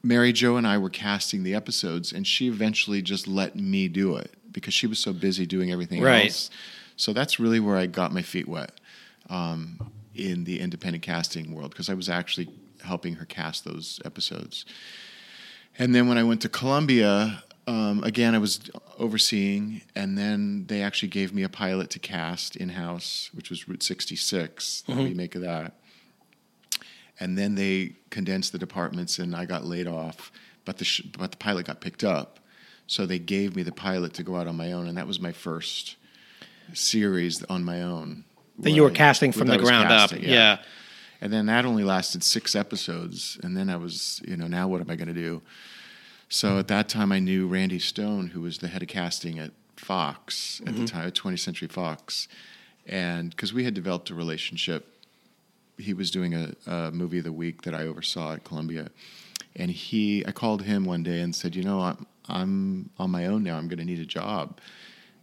Mary Jo and I were casting the episodes, and she eventually just let me do it because she was so busy doing everything Right. else. So that's really where I got my feet wet um, in the independent casting world because I was actually helping her cast those episodes. And then when I went to Columbia, um, again, I was overseeing, and then they actually gave me a pilot to cast in house, which was Route 66, What do you make of that. And then they condensed the departments, and I got laid off. But the sh- but the pilot got picked up, so they gave me the pilot to go out on my own, and that was my first series on my own. That you were casting from the ground casting, up. Yeah. and then that only lasted six episodes. And then I was, you know, now what am I going to do? So at that time, I knew Randy Stone, who was the head of casting at Fox at Mm-hmm. the time, at 20th Century Fox. And because we had developed a relationship, he was doing a, a movie of the week that I oversaw at Columbia. And he, I called him one day and said, you know, I'm, I'm on my own now. I'm going to need a job.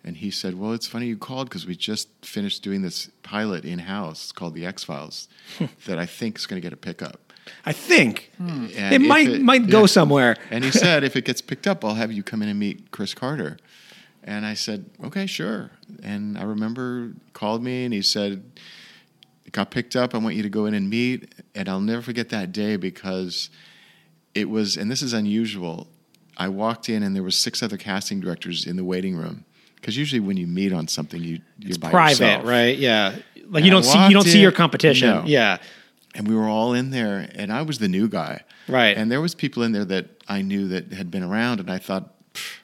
And he said, "Well, it's funny you called because we just finished doing this pilot in house called The X Files hmm. that I think is going to get a pickup. I think hmm. And it might might go yeah. somewhere. And he said, if it gets picked up, I'll have you come in and meet Chris Carter. And I said, okay, sure. And I remember he called me and he said, it got picked up. I want you to go in and meet. And I'll never forget that day because it was, and this is unusual. I walked in and there were six other casting directors in the waiting room. Because usually when you meet on something, you you're by Private, yourself. right? Yeah. Like And you don't see you don't walked see your competition. No. Yeah. and we were all in there and i was the new guy Right. and there was people in there that i knew that had been around and i thought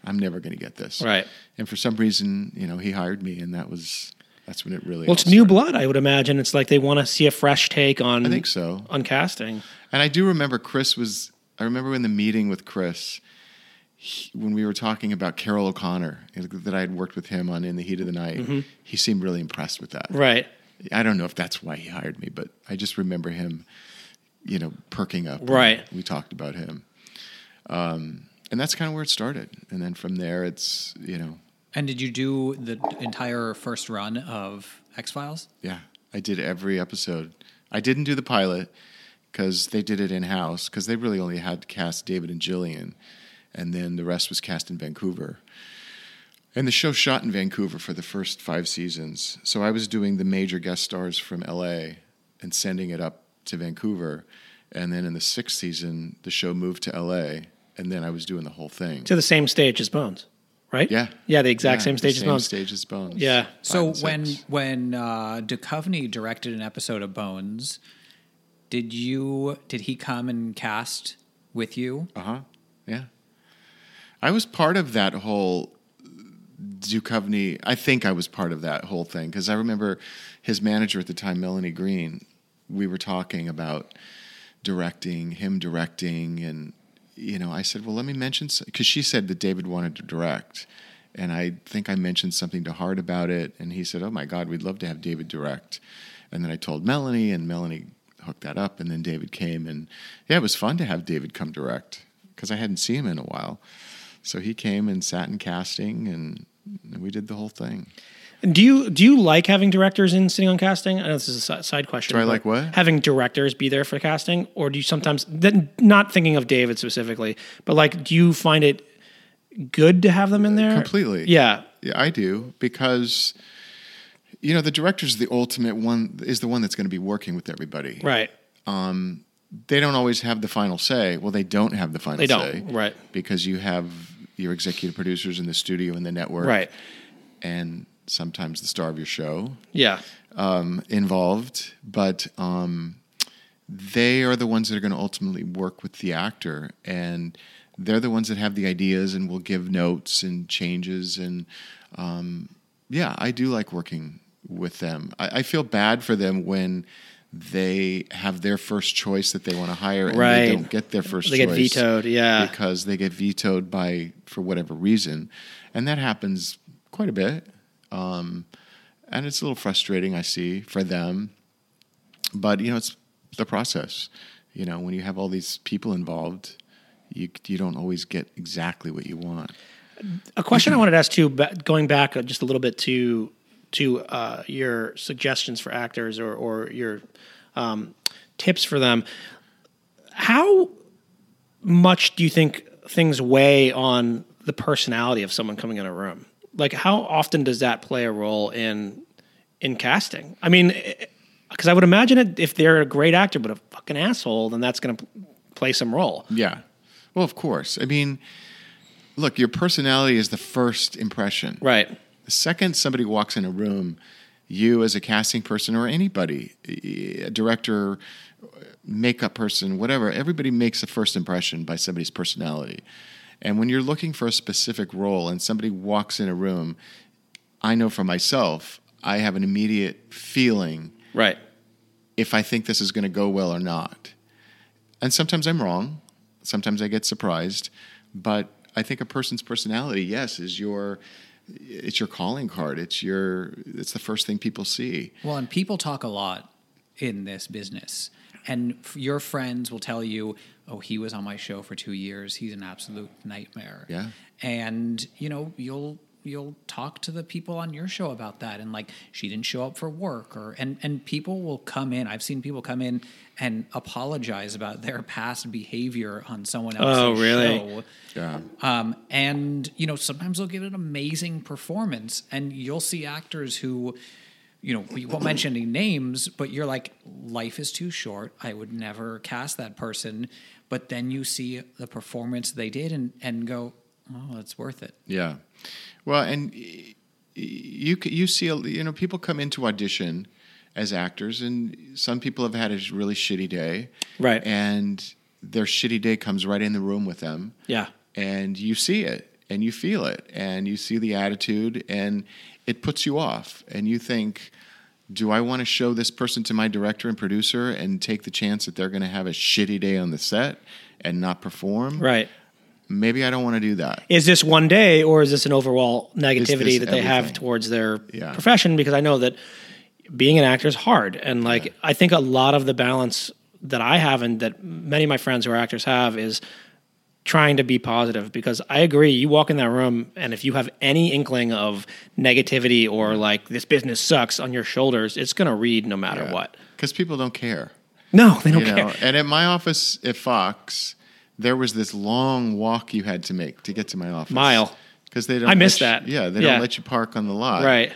i'm never going to get this Right. and for some reason you know he hired me and that was that's when it really Well, it's new blood. I would imagine it's like they want to see a fresh take on. i think so on casting. and i do remember chris was i remember in the meeting with chris he, when we were talking about carroll o'connor that i had worked with him on in the heat of the night he seemed really impressed with that Right. I don't know if that's why he hired me, but I just remember him, you know, perking up. Right. We talked about him. Um, and that's kind of where it started. And then from there, it's, you know, And did you do the entire first run of X Files? yeah, I did every episode. I didn't do the pilot because they did it in house because they really only had to cast David and Gillian. And then the rest was cast in Vancouver. And the show shot in Vancouver for the first five seasons. So I was doing the major guest stars from LA and sending it up to Vancouver. And then in the sixth season, the show moved to LA. And then I was doing the whole thing. To the same stage as Bones, right? Yeah. Yeah, the exact Yeah, same the stage as same Bones. stage as Bones. Yeah. Five So when six. when uh, Duchovny directed an episode of Bones, did you did he come and cast with you? Uh huh. Yeah. I was part of that whole Duchovny. I think I was part of that whole thing because I remember his manager at the time, Melanie Green. We were talking about directing, him directing, and you know, I said, "Well, let me mention," because she said that David wanted to direct, and I think I mentioned something to Hart about it, and he said, "Oh my God, we'd love to have David direct." And then I told Melanie, and Melanie hooked that up, and then David came, and yeah, it was fun to have David come direct because I hadn't seen him in a while. So he came and sat in casting, and we did the whole thing. And do you do you like having directors in sitting on casting? I know this is a side question. Do I like what? Having directors be there for casting, or do you sometimes then not thinking of David specifically, but like, do you find it good to have them in there? Completely. Yeah. Yeah, I do because you know the director's the ultimate one is the one that's going to be working with everybody. Right. Um, They don't always have the final say. Well, they don't have the final They say. don't. Right. Because you have your executive producers in the studio and the network. Right. And sometimes the star of your show. Yeah. um, involved, but um, they are the ones that are going to ultimately work with the actor, and they're the ones that have the ideas and will give notes and changes. And um, yeah, I do like working with them. I, I feel bad for them when they have their first choice that they want to hire and Right. they don't get their first They choice get vetoed, yeah. because they get vetoed by for whatever reason and that happens quite a bit um, and it's a little frustrating i see for them but you know it's the process you know when you have all these people involved you you don't always get exactly what you want A question I wanted to ask too, going back just a little bit to to uh, your suggestions for actors or or your um, tips for them. How much do you think things weigh on the personality of someone coming in a room? Like, how often does that play a role in in casting? I mean, because I would imagine it, if they're a great actor but a fucking asshole, then that's going to play some role. yeah well of course i mean look your personality is the first impression Right. The second somebody walks in a room, you as a casting person or anybody, a director, makeup person, whatever, everybody makes a first impression by somebody's personality. And when you're looking for a specific role and somebody walks in a room, I know for myself, I have an immediate feeling Right. if I think this is going to go well or not. And sometimes I'm wrong. Sometimes I get surprised. But I think a person's personality, yes, is your it's your calling card. It's your it's the first thing people see. Well, and people talk a lot in this business. And f- your friends will tell you, oh, he was on my show for two years. He's an absolute nightmare. Yeah. And, you know, you'll you'll talk to the people on your show about that and like she didn't show up for work or and and people will come in i've seen people come in and apologize about their past behavior on someone else's Oh, really? show Yeah. um, and you know sometimes they'll give an amazing performance and you'll see actors who you know we won't mention any names but you're like life is too short i would never cast that person but then you see the performance they did and and go oh it's worth it Yeah. Well, and you you see you know people come into audition as actors, and some people have had a really shitty day, Right. And their shitty day comes right in the room with them, Yeah. and you see it and you feel it and you see the attitude and it puts you off and you think do i want to show this person to my director and producer and take the chance that they're going to have a shitty day on the set and not perform Right. Maybe i don't want to do that. Is this one day or is this an overall negativity that they have towards their Yeah. profession? Because i know that being an actor is hard and like i think a lot of the balance that i have and that many of my friends who are actors have is trying to be positive. Because i agree you walk in that room and if you have any inkling of negativity or like this business sucks on your shoulders it's going to read no matter what. Because people don't care. No they don't you care. know and at my office at fox there was this long walk you had to make to get to my office Mile. because they don't I miss let that. you- yeah they Yeah. don't let you park on the lot right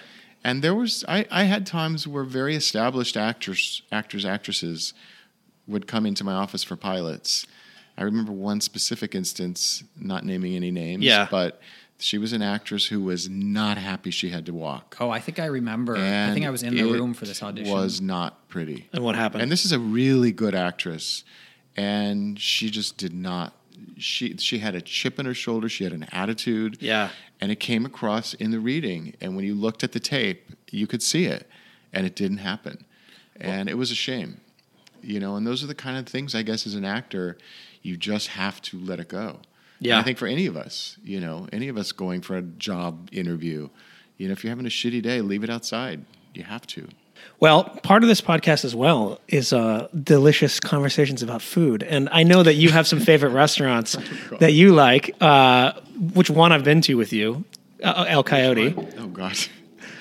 And there was I, I had times where very established actors actors actresses would come into my office for pilots. I remember one specific instance, not naming any names, Yeah. but she was an actress who was not happy she had to walk. oh i think i remember i think i was in the room for this audition Was not pretty. and what happened And this is a really good actress, and she just did not. She she had a chip in her shoulder. She had an attitude. Yeah. and it came across in the reading. And when you looked at the tape, you could see it, and it didn't happen, and it was a shame. You know, and those are the kind of things I guess as an actor, you just have to let it go. And Yeah. I think for any of us, you know, any of us going for a job interview, you know, if you're having a shitty day, leave it outside. You have to. Well, part of this podcast as well is uh, delicious conversations about food, and I know that you have some favorite restaurants that you like. Uh, which one I've been to with you, uh, El Coyote. Oh God.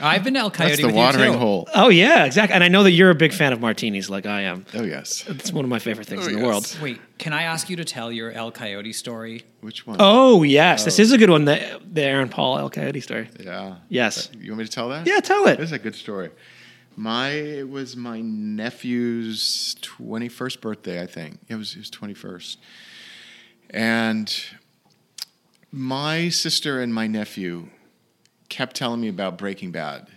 i've been to el coyote That's the with watering you too. hole. Oh yeah, exactly. And I know that you're a big fan of martinis, like I am. Oh yes. It's one of my favorite things Oh, in the yes. world. wait can i ask you to tell your el coyote story Which one? Oh yes, this is a good one. The, the Aaron Paul El Coyote story. Yeah. Yes. You want me to tell that? Yeah, tell it. This it. is a good story. My it was my nephew's twenty first birthday, I think. It was his twenty first. And my sister and my nephew kept telling me about Breaking Bad.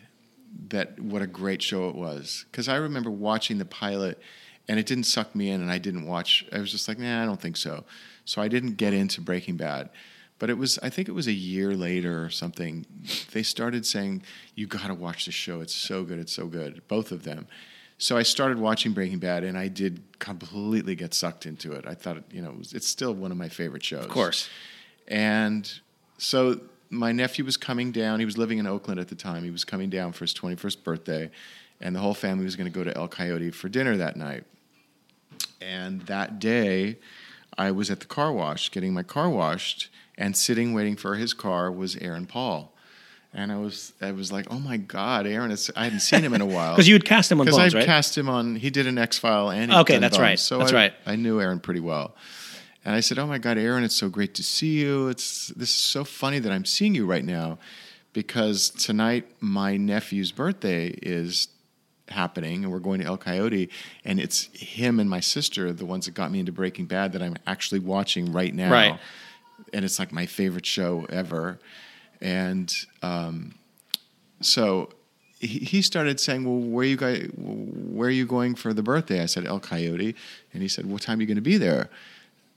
that what a great show it was because I remember watching the pilot and it didn't suck me in and I didn't watch. I was just like, nah, I don't think so. So I didn't get into Breaking Bad. But it was, I think it was a year later or something. They started saying, "You got to watch the show. It's so good. It's so good." Both of them. So I started watching Breaking Bad, and I did completely get sucked into it. I thought, you know, it was, it's still one of my favorite shows. Of course. And so my nephew was coming down. He was living in Oakland at the time. He was coming down for his 21st birthday, and the whole family was going to go to El Coyote for dinner that night. And that day, I was at the car wash getting my car washed, and sitting waiting for his car was Aaron Paul. And I was, I was like, oh my God, Aaron! It's, I hadn't seen him in a while. Because you had cast him on Because Bones, I right? cast him on. He did an X File and Okay, that's Bones. right. So That's I, right. I knew Aaron pretty well, and I said, "Oh my God, Aaron! It's so great to see you. It's this is so funny that I'm seeing you right now, because tonight my nephew's birthday is happening, and we're going to El Coyote, and it's him and my sister, the ones that got me into Breaking Bad, that I'm actually watching right now, Right. And it's like my favorite show ever, and." Um, so he he started saying, "Well, where you guys, where are you going for the birthday?" I said, "El Coyote," and he said, "What time are you going to be there?"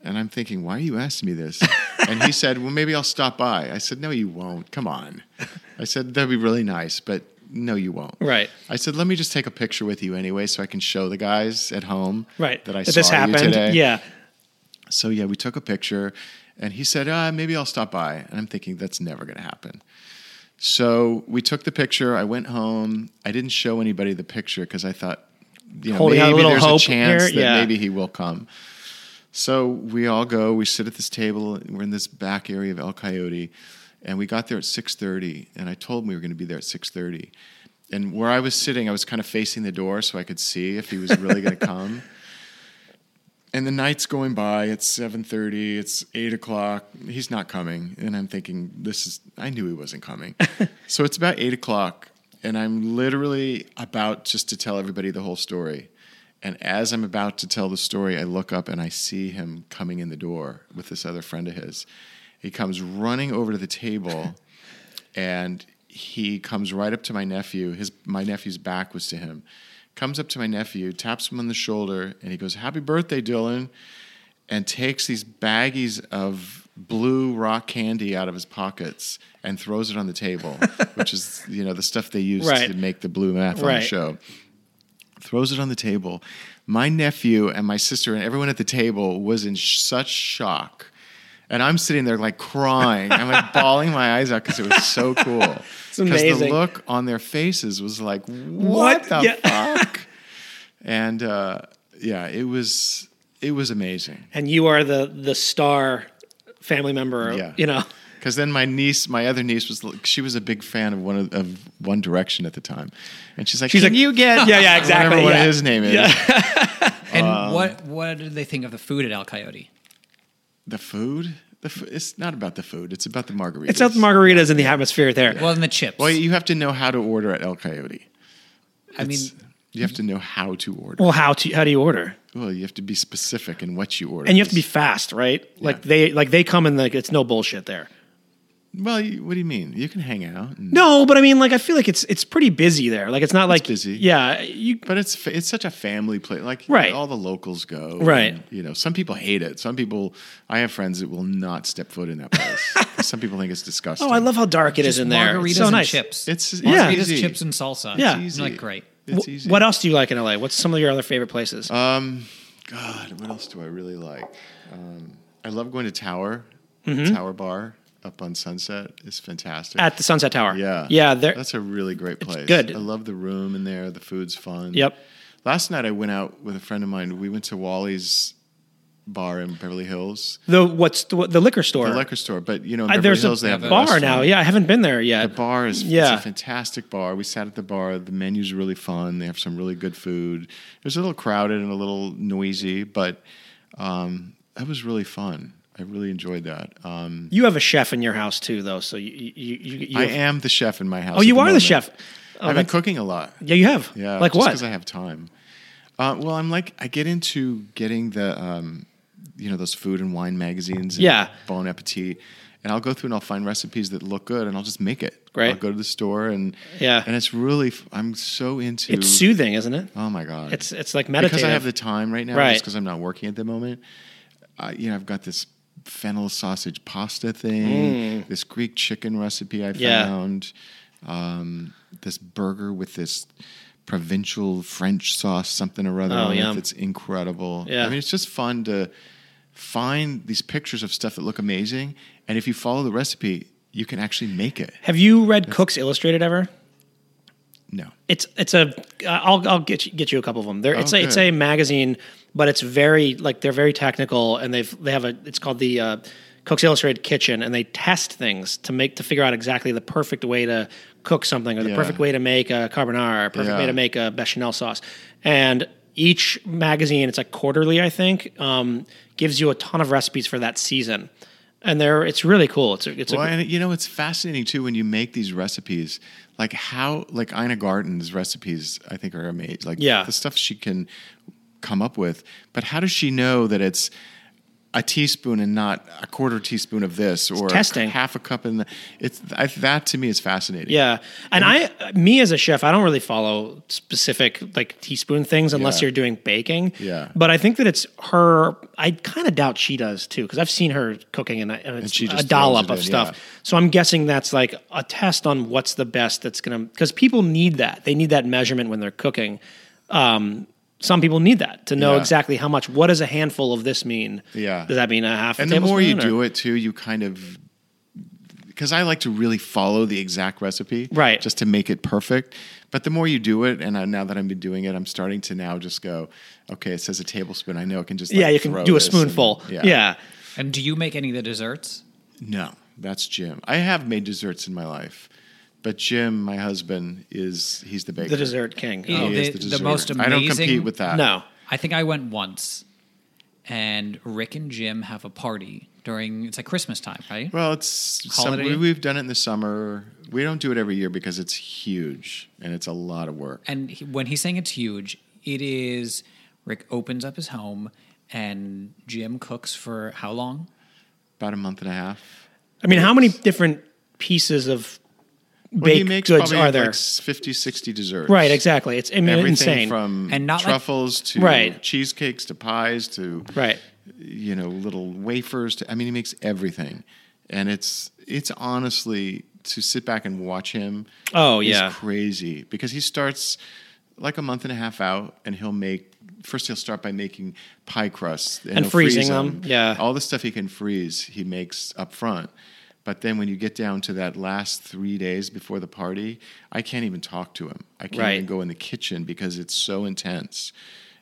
And I'm thinking, "Why are you asking me this?" and he said, "Well, maybe I'll stop by." I said, "No, you won't. Come on." I said, "That'd be really nice, but no, you won't." Right. I said, "Let me just take a picture with you anyway, so I can show the guys at home Right. that I that saw this you happened. today." Yeah. So yeah, we took a picture, and he said, uh, "Maybe I'll stop by." And I'm thinking that's never going to happen. So we took the picture. I went home. I didn't show anybody the picture because I thought, you know, Holding a maybe little there's a chance here, that yeah. maybe he will come. So we all go. We sit at this table. We're in this back area of El Coyote, and we got there at six thirty. And I told him we were going to be there at six thirty. And where I was sitting, I was kind of facing the door so I could see if he was really going to come. And the night's going by. It's seven thirty. It's eight o'clock. He's not coming, and I'm thinking, this is. I knew he wasn't coming. so it's about eight o'clock, and I'm literally about just to tell everybody the whole story. And as I'm about to tell the story, I look up and I see him coming in the door with this other friend of his. He comes running over to the table, and he comes right up to my nephew. His my nephew's back was to him. Comes up to my nephew, taps him on the shoulder, and he goes, "Happy birthday, Dylan!" And takes these baggies of blue rock candy out of his pockets and throws it on the table, which is you know the stuff they use Right. to make the blue math on the show. Throws it on the table. My nephew and my sister and everyone at the table was in sh- such shock. And I'm sitting there like crying. I'm like bawling my eyes out because it was so cool. It's amazing. Because the look on their faces was like, What? what, the Yeah. fuck? and uh, yeah, it was it was amazing. And you are the the star family member. Yeah. You know. Because then my niece, my other niece, was she was a big fan of one of, of One Direction at the time, and she's like, She's "Can like- you get Yeah, yeah, exactly, whatever one yeah. his name is And Um, what what did they think of the food at El Coyote? The food? The f- it's not about the food; it's about the margaritas. It's not the margaritas and the atmosphere there. Well, and the chips. Well, you have to know how to order at El Coyote. I mean, you have to know how to order. Well, how to how do you order? Well, you have to be specific in what you order. And you have to be fast, right? Like Yeah. they like they come and like it's no bullshit there. Well, you, what do you mean? You can hang out. and- No, but I mean, like I feel like it's it's pretty busy there. Like it's not like busy. Yeah, you But it's fa- it's such a family place. Like Right. all the locals go. Right. and, you know, some people hate it. Some people. I have friends that will not step foot in that place. some people think it's disgusting. Oh, I love how dark it is just in there. margaritas It's so and nice. chips. It's it's Yeah. margaritas, easy. chips, and salsa. Yeah. I'm easy. like great. It's Wh- easy. What else do you like in LA? What's some of your other favorite places? Um, God, what else do I really like? Um, I love going to Tower. Mm-hmm. Tower Bar up on Sunset is fantastic. At the Sunset Tower. yeah, Yeah, That's a really great place. good. I love the room in there. The food's fun. Yep. Last night I went out with a friend of mine. We went to Wally's bar in Beverly Hills, The what's the, the liquor store? the liquor store. But you know, in Beverly there's Hills a they have a bar restaurant. now. Yeah, I haven't been there yet. The bar is Yeah. a fantastic bar. We sat at the bar. The menu's really fun. They have some really good food. It was a little crowded and a little noisy, but um, that was really fun. I really enjoyed that. Um, You have a chef in your house too, though. So you you you. you I am the chef in my house. Oh, you are the chef. Oh, I've been cooking a lot. Yeah, you have. Yeah, Like just what? Because I have time. Uh, well, I'm like I get into getting the um, you know those food and wine magazines. And Yeah. Bon Appetit, and I'll go through and I'll find recipes that look good, and I'll just make it. Great. I'll go to the store and Yeah. and it's really I'm so into. It's soothing, isn't it? Oh my god! It's it's like meditative. because I have the time right now, Right. just because I'm not working at the moment. Uh, you know, I've got this fennel sausage pasta thing, this Greek chicken recipe I Mm. Yeah. found, um, this burger with this provincial French sauce, something or other. Oh, on it yum. that's incredible. Yeah. I mean, it's just fun to find these pictures of stuff that look amazing, and if you follow the recipe, you can actually make it. have you read Cooks Illustrated ever? No. It's it's a I'll I'll get you, get you a couple of them. There it's Oh, a, it's a magazine, but it's very like they're very technical and they've they have a it's called the uh, Cooks Illustrated Kitchen and they test things to make to figure out exactly the perfect way to cook something or the Yeah. perfect way to make a carbonara, or perfect way to make a bechamel sauce. And each magazine, it's like quarterly, I think, um, gives you a ton of recipes for that season. And they're it's really cool. It's a, it's Well, a, and you know, it's fascinating too when you make these recipes. Like how, like Ina Garten's recipes, I think are amazing. Like Yeah. the stuff she can come up with. But how does she know that it's a teaspoon and not a quarter teaspoon of this, or testing. half a cup in the? It's I, that to me is fascinating. Yeah, and I, me as a chef, I don't really follow specific like teaspoon things unless Yeah. you're doing baking. Yeah. but I think that it's her. I kind of doubt she does too because I've seen her cooking and, and it's she a dollop of in, stuff. yeah. So I'm guessing that's like a test on what's the best that's gonna because people need that. They need that measurement when they're cooking. Um, some people need that to know Yeah. exactly how much. What does a handful of this mean? Yeah. does that mean a half? and a the more you or- do it too, you kind of because I like to really follow the exact recipe, Right. Just to make it perfect. But the more you do it, and I, now that I've been doing it, I'm starting to now just go, okay, it says a tablespoon. I know I can just like, yeah, you can do a spoonful. and- yeah. And do you make any of the desserts? No, that's Jim. I have made desserts in my life, but Jim, my husband, is he's the baker. the dessert king. Yeah. Oh. He is the- the dessert. most I don't compete with that. No. I think I went once, and Rick and Jim have a party during it's like Christmas time, right? Well, it's some, Holiday? we, we've done it in the summer. We don't do it every year because it's huge and it's a lot of work. And he, when he's saying it's huge, it is Rick opens up his home and Jim cooks for how long? About a month and a half. I mean, how many different pieces of Well, he makes goods probably are there? like 50, 60 desserts. right, exactly. It's I mean, Everything insane. from And not like- truffles to Right. cheesecakes to pies to right. you know little wafers. To, I mean, he makes everything, and it's it's honestly to sit back and watch him. Oh, is yeah. crazy because he starts like a month and a half out, and he'll make. First, he'll start by making pie crusts And he'll freezing freeze them, yeah. all the stuff he can freeze, he makes up front. But then when you get down to that last three days before the party, I can't even talk to him. I can't Right. even go in the kitchen because it's so intense.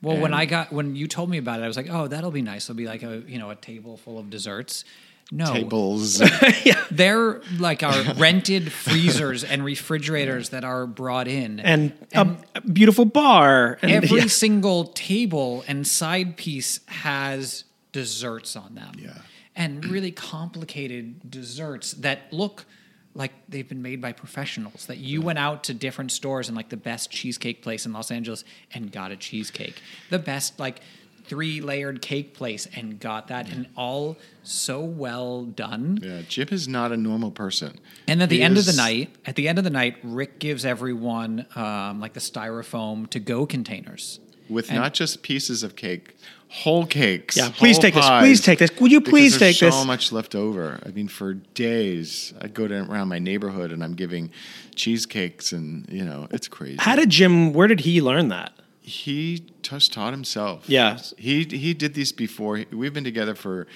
Well, when I got when you told me about it, I was like, "Oh, that'll be nice. It'll be like a you know a table full of desserts." No, Tables. they're like our rented freezers and refrigerators that are brought in, And, a, a beautiful bar. And every yeah. single table and side piece has desserts on them. Yeah. And really complicated desserts that look like they've been made by professionals. That you went out to different stores and like the best cheesecake place in Los Angeles and got a cheesecake. The best like three layered cake place and got that and all so well done. yeah, Jim is not a normal person. And at the He end of the night, at the end of the night, Rick gives everyone um, like the styrofoam to go containers. with And- not just pieces of cake, whole cakes. Yeah, please take this. Please take this. Would you please take so this? So much left over. I mean, for days, I'd go down around my neighborhood and I'm giving cheesecakes, and you know, it's crazy. How did Jim? Where did he learn that? he just taught himself. Yeah. he he did these before. We've been together for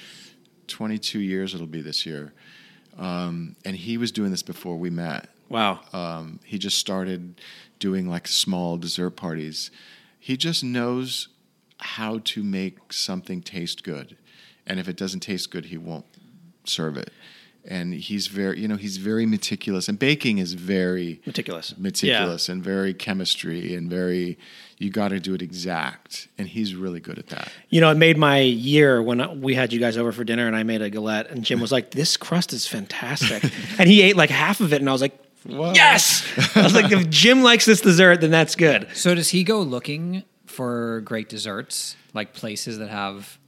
22 years. It'll be this year, um, and he was doing this before we met. Wow. Um, he just started doing like small dessert parties. He just knows how to make something taste good, and if it doesn't taste good, he won't serve it. And he's very, you know, he's very meticulous, and baking is very Meticulous. meticulous and very chemistry and very. You got to do it exact, and he's really good at that. You know, it made my year when we had you guys over for dinner and I made a galette and Jim was like, "This crust is fantastic," and he ate like half of it and I was like, "Yes!" I was like, "If Jim likes this dessert, then that's good." So does he go looking for great desserts, like places that have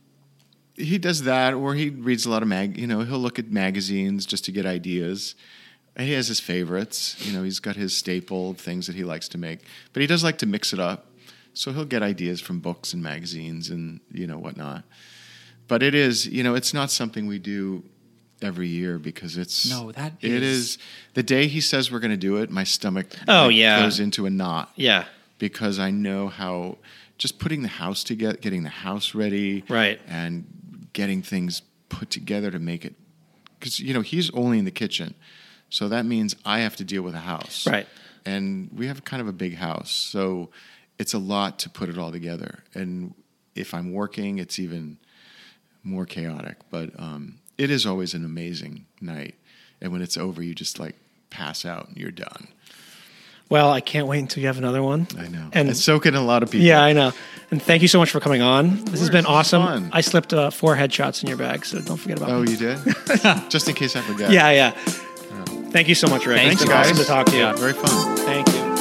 he does that, or he reads a lot of mag. You know, he'll look at magazines just to get ideas. He has his favorites. You know, he's got his staple things that he likes to make, but he does like to mix it up. So he'll get ideas from books and magazines and you know whatnot. But it is, you know, it's not something we do every year because it's No, that it is- is the day he says we're going to do it. My stomach Oh, like, yeah. goes into a knot Yeah. Because I know how just putting the house together, getting the house ready, Right. and getting things put together to make it. Because you know he's only in the kitchen, so that means I have to deal with a house, Right. And we have kind of a big house, so it's a lot to put it all together. And if I'm working, it's even more chaotic. But um, it is always an amazing night, and when it's over, you just like pass out and you're done. Well, I can't wait until you have another one. I know, And and so can a lot of people. yeah, I know. And thank you so much for coming on. This has been awesome. fun. I slipped uh, four headshots in your bag, so don't forget about Oh, me. you did? Just in case I forget. Yeah, yeah. Thank you so much, Rick. Thanks, it's been guys. awesome to talk to you. Yeah. Very fun. Thank you.